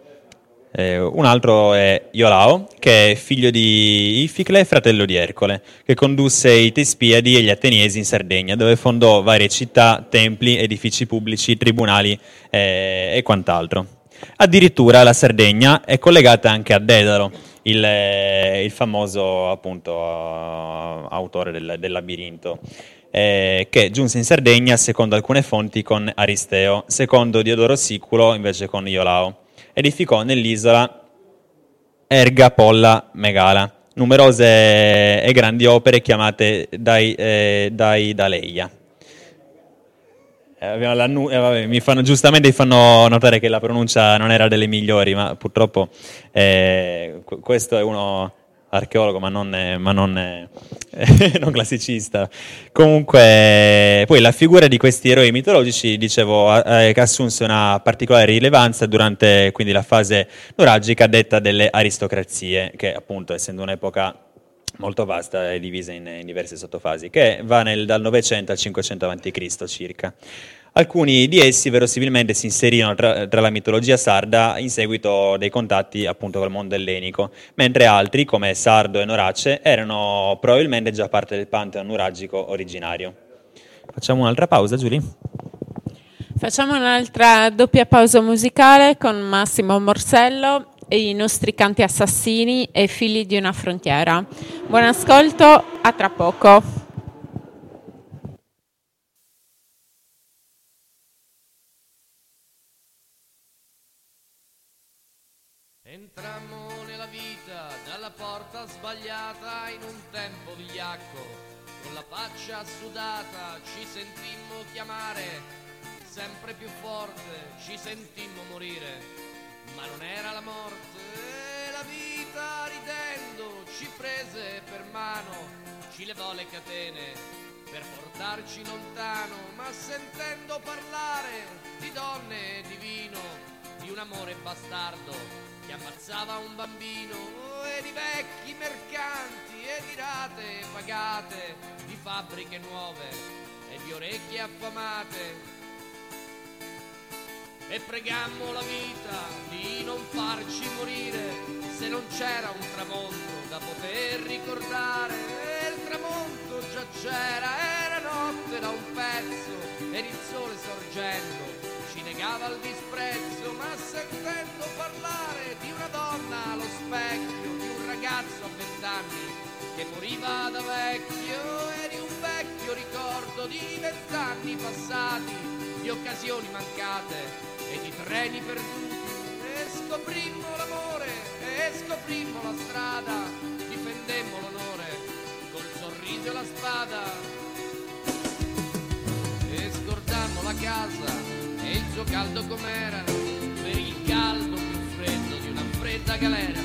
eh, un altro è Iolao, che è figlio di Ificle e fratello di Ercole, che condusse i Tespiadi e gli Ateniesi in Sardegna, dove fondò varie città, templi, edifici pubblici, tribunali eh, e quant'altro. Addirittura la Sardegna è collegata anche a Dedalo, il, eh, il famoso appunto eh, autore del, del labirinto, eh, che giunse in Sardegna secondo alcune fonti con Aristeo, secondo Diodoro Siculo invece con Iolao. Edificò nell'isola Erga Polla Megala, numerose e grandi opere chiamate dai, eh, dai Daleia. Eh, la eh, vabbè, mi fanno, giustamente mi fanno notare che la pronuncia non era delle migliori, ma purtroppo eh, qu- questo è uno archeologo, ma non, ma non, non classicista. Comunque, poi la figura di questi eroi mitologici, dicevo, assunse una particolare rilevanza durante quindi la fase nuragica detta delle aristocrazie, che appunto essendo un'epoca molto vasta è divisa in, in diverse sottofasi, che va nel- dal 900 al 500 a.C. circa. Alcuni di essi verosimilmente si inserirono tra, tra la mitologia sarda in seguito dei contatti appunto col mondo ellenico, mentre altri, come Sardo e Norace, erano probabilmente già parte del pantheon nuragico originario. Facciamo un'altra pausa, Giulia? Facciamo un'altra doppia pausa musicale con Massimo Morsello e i nostri canti assassini e figli di una frontiera. Buon ascolto, a tra poco. Entrammo nella vita dalla porta sbagliata in un tempo vigliacco, con la faccia sudata ci sentimmo chiamare, sempre più forte ci sentimmo morire, ma non era la morte, la vita ridendo ci prese per mano, ci levò le catene per portarci lontano, ma sentendo parlare di donne e di vino, di un amore bastardo che ammazzava un bambino e di vecchi mercanti e di rate pagate, di fabbriche nuove e di orecchie affamate. E pregammo la vita di non farci morire se non c'era un tramonto da poter ricordare. E il tramonto già c'era, era notte da un pezzo ed il sole sorgendo ci negava il disprezzo, ma sentendo parlare di una donna allo specchio, di un ragazzo a vent'anni che moriva da vecchio e di un vecchio ricordo di vent'anni passati, di occasioni mancate e di treni perduti. E scoprimmo l'amore e scoprimmo la strada, difendemmo l'onore col sorriso e la spada. E scordammo la casa e il suo caldo com'era. Per il caldo più freddo di una fredda galera.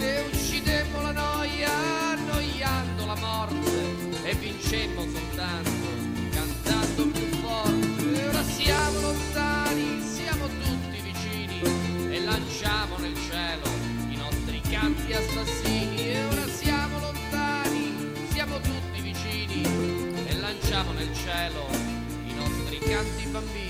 E uccidemmo la noia annoiando la morte. E vincemmo soltanto tanti assassini e ora siamo lontani, siamo tutti vicini e lanciamo nel cielo i nostri canti bambini.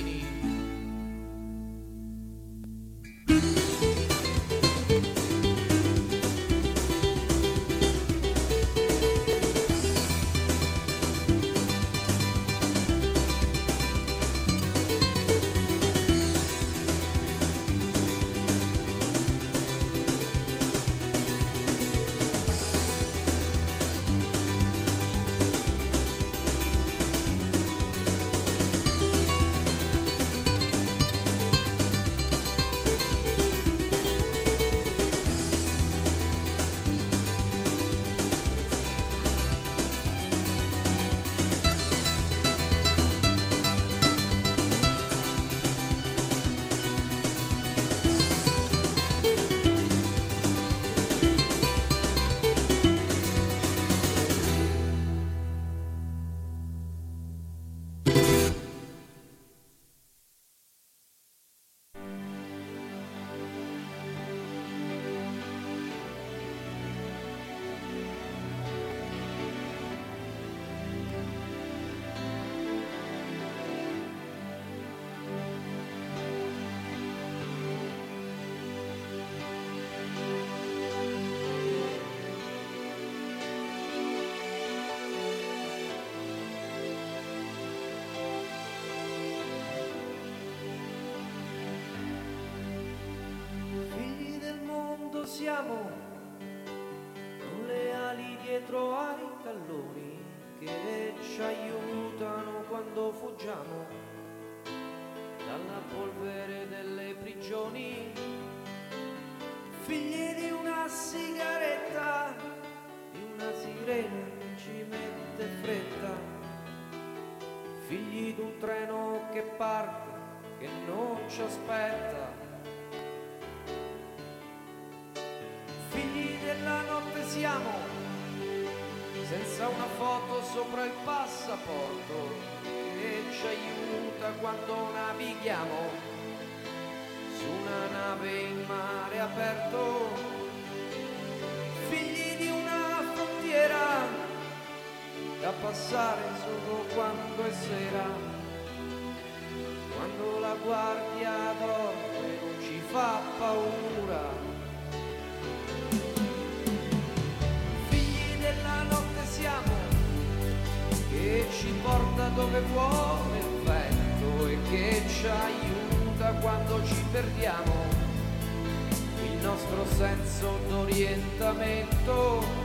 anunciamos una foto sopra il passaporto che ci aiuta quando navighiamo su una nave in mare aperto, figli di una frontiera da passare solo quando è sera, quando la guardia dorme non ci fa paura. porta dove vuole il vento e che ci aiuta quando ci perdiamo. Il nostro senso d'orientamento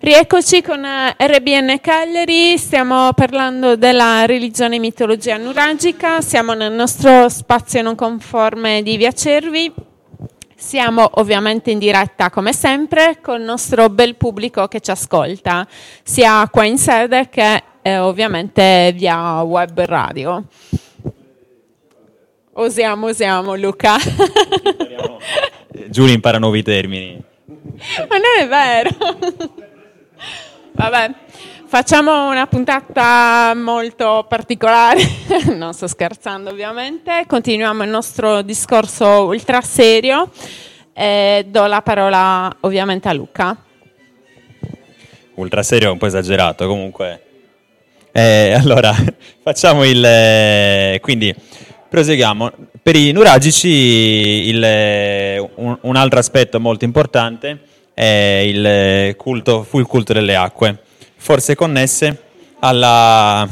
Rieccoci con eh, RBN Cagliari, stiamo parlando della religione e mitologia nuragica, siamo nel nostro spazio non conforme di Via Cervi, siamo ovviamente in diretta come sempre con il nostro bel pubblico che ci ascolta, sia qua in sede che eh, ovviamente via web radio. Osiamo, osiamo Luca. Giulia impara nuovi termini. Ma non è vero. Vabbè, facciamo una puntata molto particolare, non sto scherzando ovviamente, continuiamo il nostro discorso ultra serio e do la parola ovviamente a Luca. Ultra serio è un po' esagerato, comunque. Eh, allora, facciamo il... eh, quindi, proseguiamo. Per i nuragici il, eh, un, un altro aspetto molto importante è il culto, fu il culto delle acque, forse connesse alla,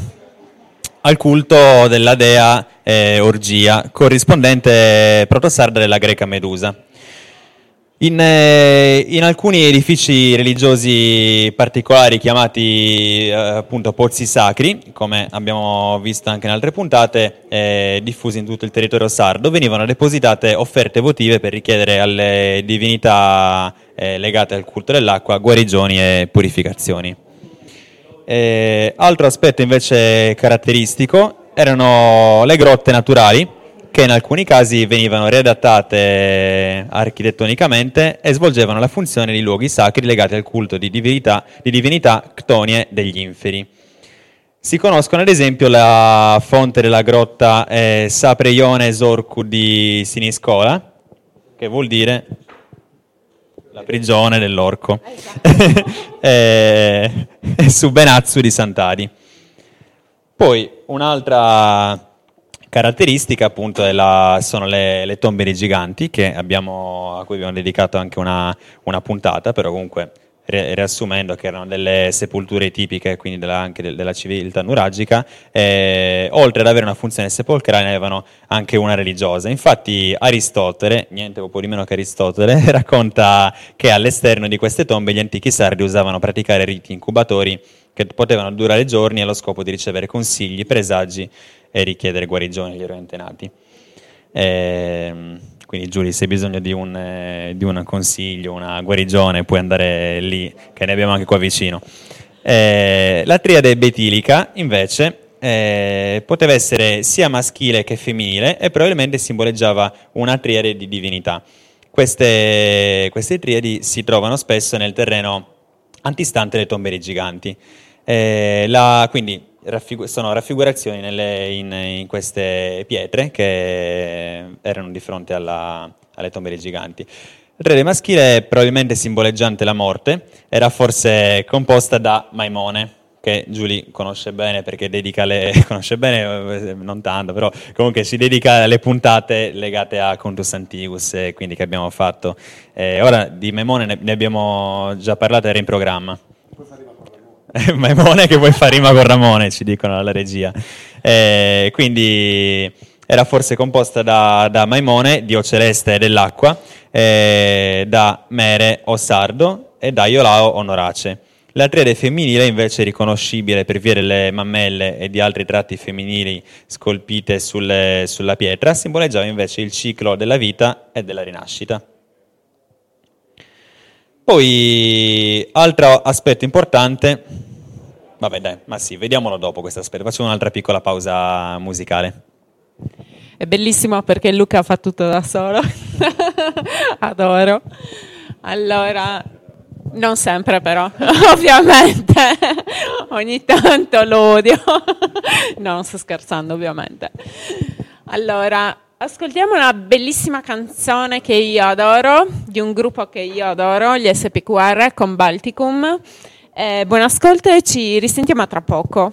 al culto della dea eh, Orgia, corrispondente protosarda della greca Medusa. In, eh, in alcuni edifici religiosi particolari chiamati eh, appunto pozzi sacri, come abbiamo visto anche in altre puntate, eh, diffusi in tutto il territorio sardo, venivano depositate offerte votive per richiedere alle divinità eh, legate al culto dell'acqua guarigioni e purificazioni. Eh, altro aspetto invece caratteristico erano le grotte naturali, che in alcuni casi venivano riadattate architettonicamente e svolgevano la funzione di luoghi sacri legati al culto di divinità, di divinità ctonie degli inferi. Si conoscono ad esempio la fonte della grotta eh, Sapreione Sorcu di Siniscola, che vuol dire la prigione dell'orco, e, e su Benazzu di Sant'Adi. Poi un'altra caratteristica appunto la- sono le, le tombe dei giganti abbiamo- a cui abbiamo dedicato anche una, una puntata, però comunque ri- riassumendo che erano delle sepolture tipiche quindi della, anche del- della civiltà nuragica, eh, oltre ad avere una funzione sepolcrale avevano anche una religiosa. Infatti Aristotele, niente po' di meno che Aristotele, racconta che all'esterno di queste tombe gli antichi sardi usavano praticare riti incubatori che potevano durare giorni allo scopo di ricevere consigli, presagi e richiedere guarigione agli eroi antenati. Ehm, quindi Giulia, se hai bisogno di un, eh, di un consiglio, una guarigione, puoi andare lì, che ne abbiamo anche qua vicino. Eh, la triade betilica, invece, eh, poteva essere sia maschile che femminile e probabilmente simboleggiava una triade di divinità. Queste, queste triadi si trovano spesso nel terreno antistante le tombe dei giganti. Eh, la- quindi raffigu- sono raffigurazioni nelle- in, in queste pietre che erano di fronte alla- alle tombe dei giganti. La triade maschile, probabilmente simboleggiante la morte, era forse composta da Maimone, che Giulia conosce bene perché dedica le... conosce bene, non tanto, però comunque si dedica alle puntate legate a Contus Antiguus, eh, quindi che abbiamo fatto. Eh, ora di Maimone ne, ne abbiamo già parlato, era in programma. Maimone che vuoi fare rima con Ramone, ci dicono alla regia. Eh, quindi era forse composta da, da Maimone, dio celeste dell'acqua, eh, da Mere o Sardo e da Iolao o Norace. La triade femminile invece è riconoscibile per via delle mammelle e di altri tratti femminili scolpite sulle- sulla pietra, simboleggiava invece il ciclo della vita e della rinascita. Poi, altro aspetto importante, vabbè dai, ma sì, vediamolo dopo questo aspetto, facciamo un'altra piccola pausa musicale. È bellissimo perché Luca fa tutto da solo. Adoro. Allora, non sempre però, ovviamente. Ogni tanto lo odio. no, sto scherzando, ovviamente. Allora, ascoltiamo una bellissima canzone che io adoro, di un gruppo che io adoro, gli SPQR con Balticum. Eh, buon ascolto e ci risentiamo tra poco.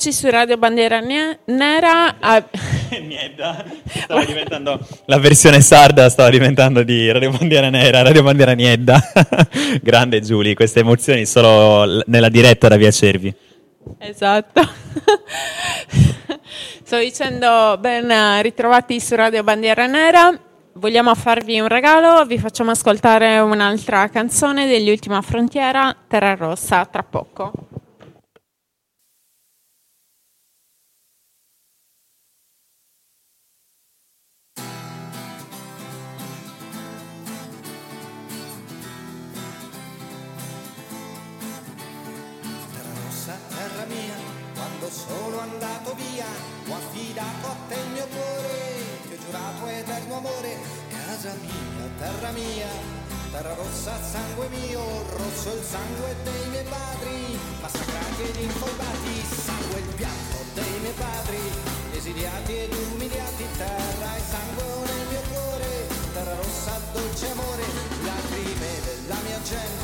Eccoci su Radio Bandiera Nera. A... Eh, Nieda, stava diventando la versione sarda, stava diventando di Radio Bandiera Nera, Radio Bandiera Niedda. Grande Giulia, queste emozioni solo nella diretta da viacervi. Esatto. Sto dicendo ben ritrovati su Radio Bandiera Nera. Vogliamo farvi un regalo, vi facciamo ascoltare un'altra canzone degli Ultima Frontiera, Terra Rossa, tra poco. sangue dei miei padri, massacrati ed infoibati, sangue il pianto dei miei padri, esiliati ed umiliati, terra e sangue nel mio cuore, terra rossa dolce amore, lacrime della mia gente.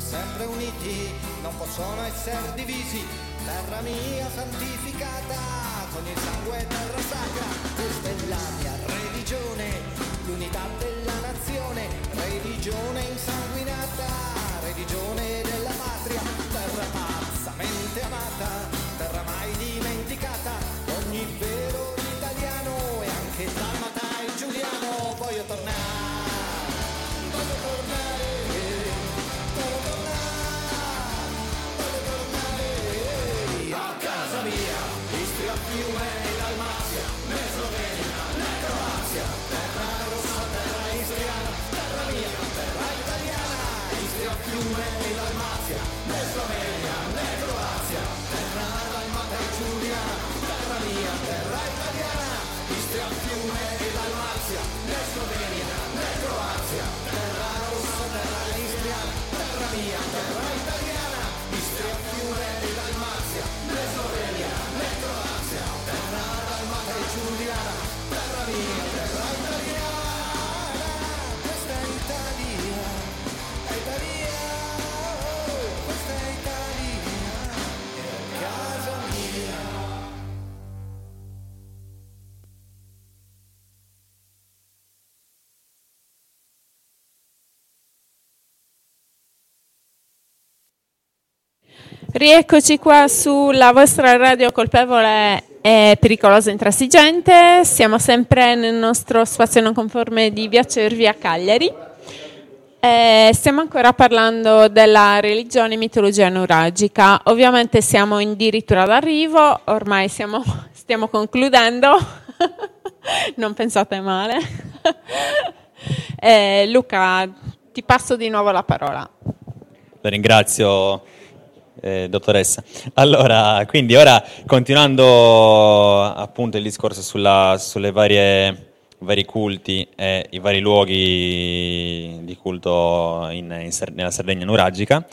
Sempre uniti, non possono essere divisi, terra mia santificata, con il sangue terra sacra, questa è la mia religione, l'unità della nazione, religione Istria, Fiume e Dalmazia, né Slovenia, né Croazia, terra dalmata e giuliana, terra mia, terra italiana, Istria, Fiume e Dalmazia, né Slovenia, né Croazia, terra rossa, terra istriana, terra mia, terra italiana, Istria, Fiume Rieccoci qua sulla vostra radio colpevole e pericolosa intransigente. Siamo sempre nel nostro spazio non conforme di Via Cervi a Cagliari. Eh, stiamo ancora parlando della religione e mitologia nuragica. Ovviamente siamo addirittura d'arrivo, ormai siamo- stiamo concludendo. non pensate male. Eh, Luca, ti passo di nuovo la parola. La ringrazio, eh, dottoressa. Allora, quindi ora continuando appunto il discorso sulla, sulle varie vari culti e i vari luoghi di culto in- in nella Sardegna nuragica,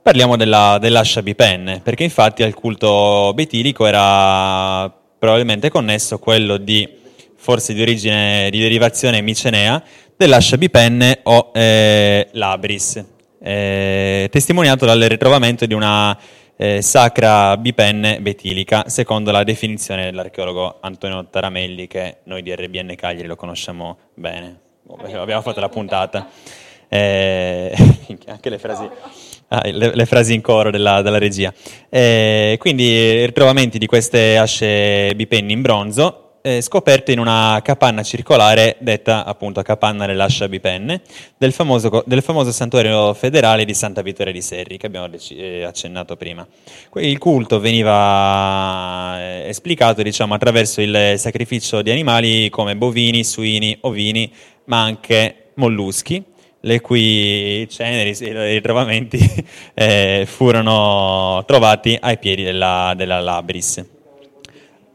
parliamo della, dell'ascia bipenne, perché infatti al culto betilico era probabilmente connesso quello di, forse di origine, di derivazione micenea, dell'ascia bipenne o eh, labris, eh, testimoniato dal ritrovamento di una eh, sacra bipenne betilica, secondo la definizione dell'archeologo Antonio Taramelli, che noi di RBN Cagliari lo conosciamo bene. Abbiamo fatto la puntata. Eh, anche le frasi, ah, le, le frasi in coro della, della regia. Eh, quindi ritrovamenti di queste asce bipenni in bronzo eh, scoperte in una capanna circolare detta appunto capanna dell'ascia bipenne del famoso, del famoso santuario federale di Santa Vittoria di Serri che abbiamo eh, accennato prima. Il culto veniva eh, esplicato diciamo, attraverso il sacrificio di animali come bovini, suini, ovini, ma anche molluschi, le cui ceneri, i ritrovamenti eh, furono trovati ai piedi della, della Labris.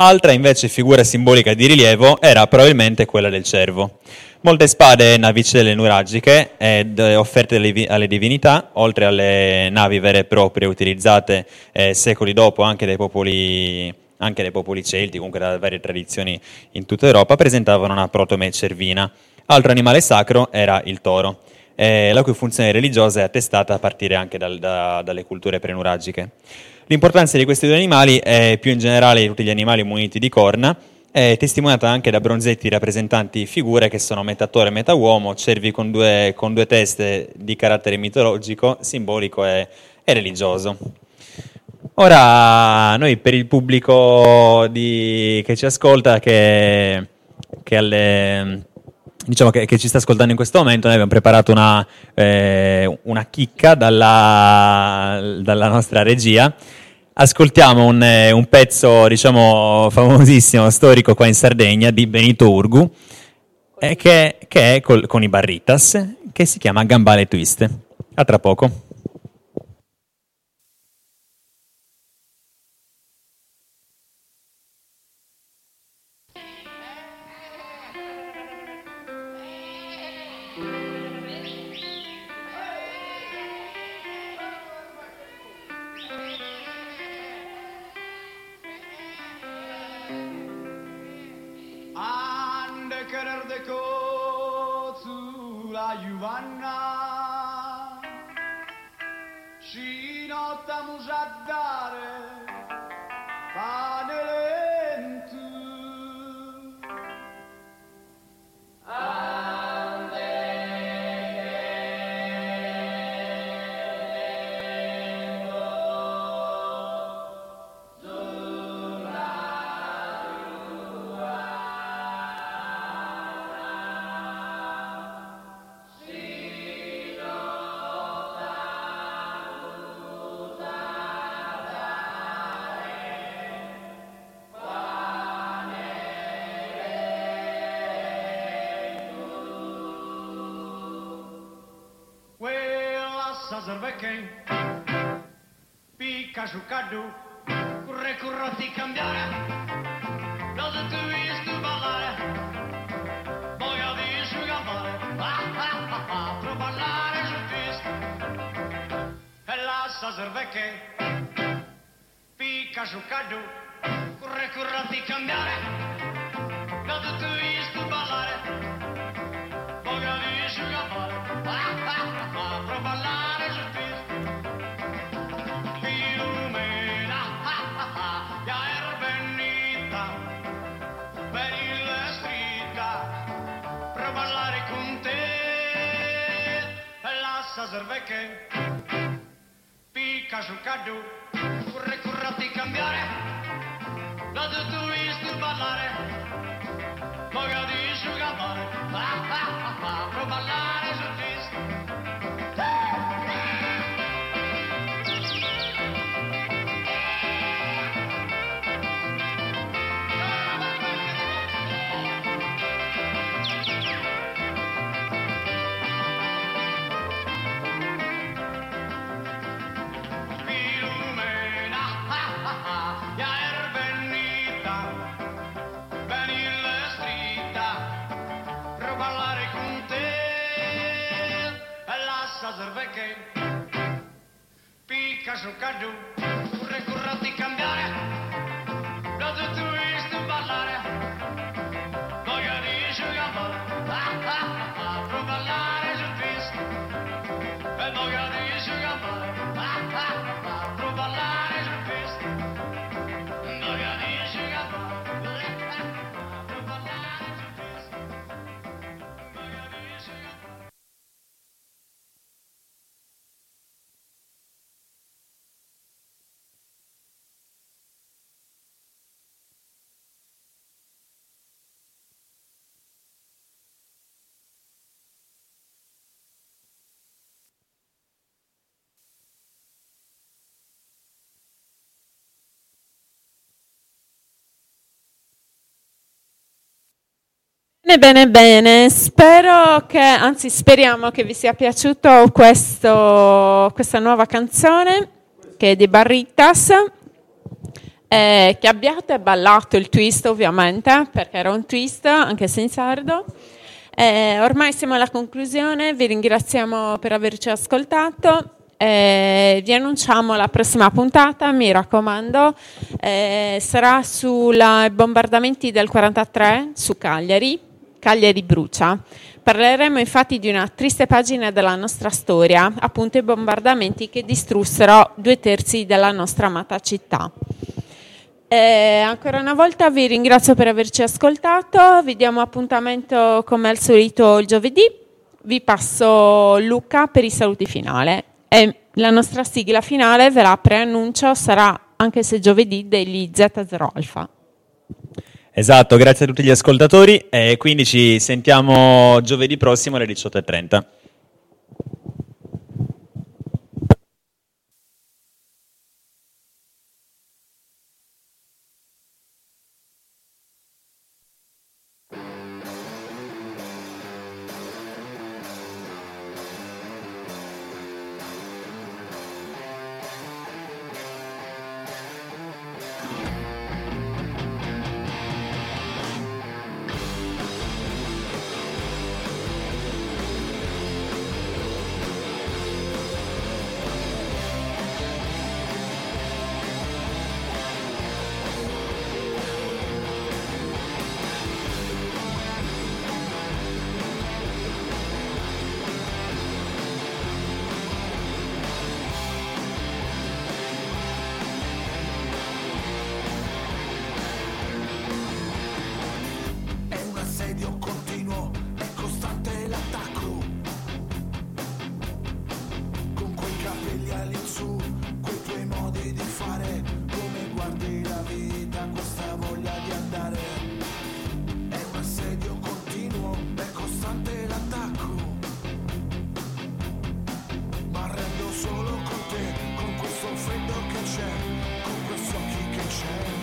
Altra invece figura simbolica di rilievo era probabilmente quella del cervo. Molte spade e navicelle nuragiche eh, offerte alle divinità, oltre alle navi vere e proprie utilizzate eh, secoli dopo anche dai popoli anche dai popoli celti, comunque da varie tradizioni in tutta Europa, presentavano una protome cervina. Altro animale sacro era il toro, eh, la cui funzione religiosa è attestata a partire anche dal- da- dalle culture prenuragiche. L'importanza di questi due animali e più in generale di tutti gli animali muniti di corna è testimoniata anche da bronzetti rappresentanti figure che sono metà toro e metà uomo, cervi con due, con due teste di carattere mitologico, simbolico e, e religioso. Ora, noi per il pubblico di- che ci ascolta, che, che alle- diciamo che, che ci sta ascoltando in questo momento, noi abbiamo preparato una, eh, una chicca dalla, dalla nostra regia. Ascoltiamo un, eh, un pezzo, diciamo, famosissimo, storico qua in Sardegna, di Benito Urgu, eh, che, che è col- con i Barritas, che si chiama Gambale Twist. A tra poco. Servecche picca su caddu corre corrotti cambiare non se tu visto ballare voglio di asciugamare ah ah ah ah per ballare sul disco e la sa servecche picca su caddu corre corrotti cambiare non se tu visto ballare voglio di asciugamare ah ah ah ah per ballare con te, servecche, picca su caddu, corre corrati cambiare, la tu visto ballare, voglia di asciugamare, ah ah ah ah, per ballare sul do. Bene, bene, bene. Spero che, anzi speriamo che vi sia piaciuto questo- questa nuova canzone che è di Barritas, eh, che abbiate ballato il twist ovviamente, perché era un twist anche se in sardo. Eh, ormai siamo alla conclusione, vi ringraziamo per averci ascoltato. eh, vi annunciamo la prossima puntata, mi raccomando, sarà sui bombardamenti del 43 su Cagliari, Cagliari brucia. Parleremo infatti di una triste pagina della nostra storia, appunto i bombardamenti che distrussero due terzi della nostra amata città. Eh, ancora una volta vi ringrazio per averci ascoltato, vi diamo appuntamento come al solito il giovedì. Vi passo Luca per i saluti finali e la nostra sigla finale ve la preannuncio sarà anche se giovedì degli Z0 Alfa. Esatto, grazie a tutti gli ascoltatori e quindi ci sentiamo giovedì prossimo alle 18.30. freddo che c'è, con quel che c'è.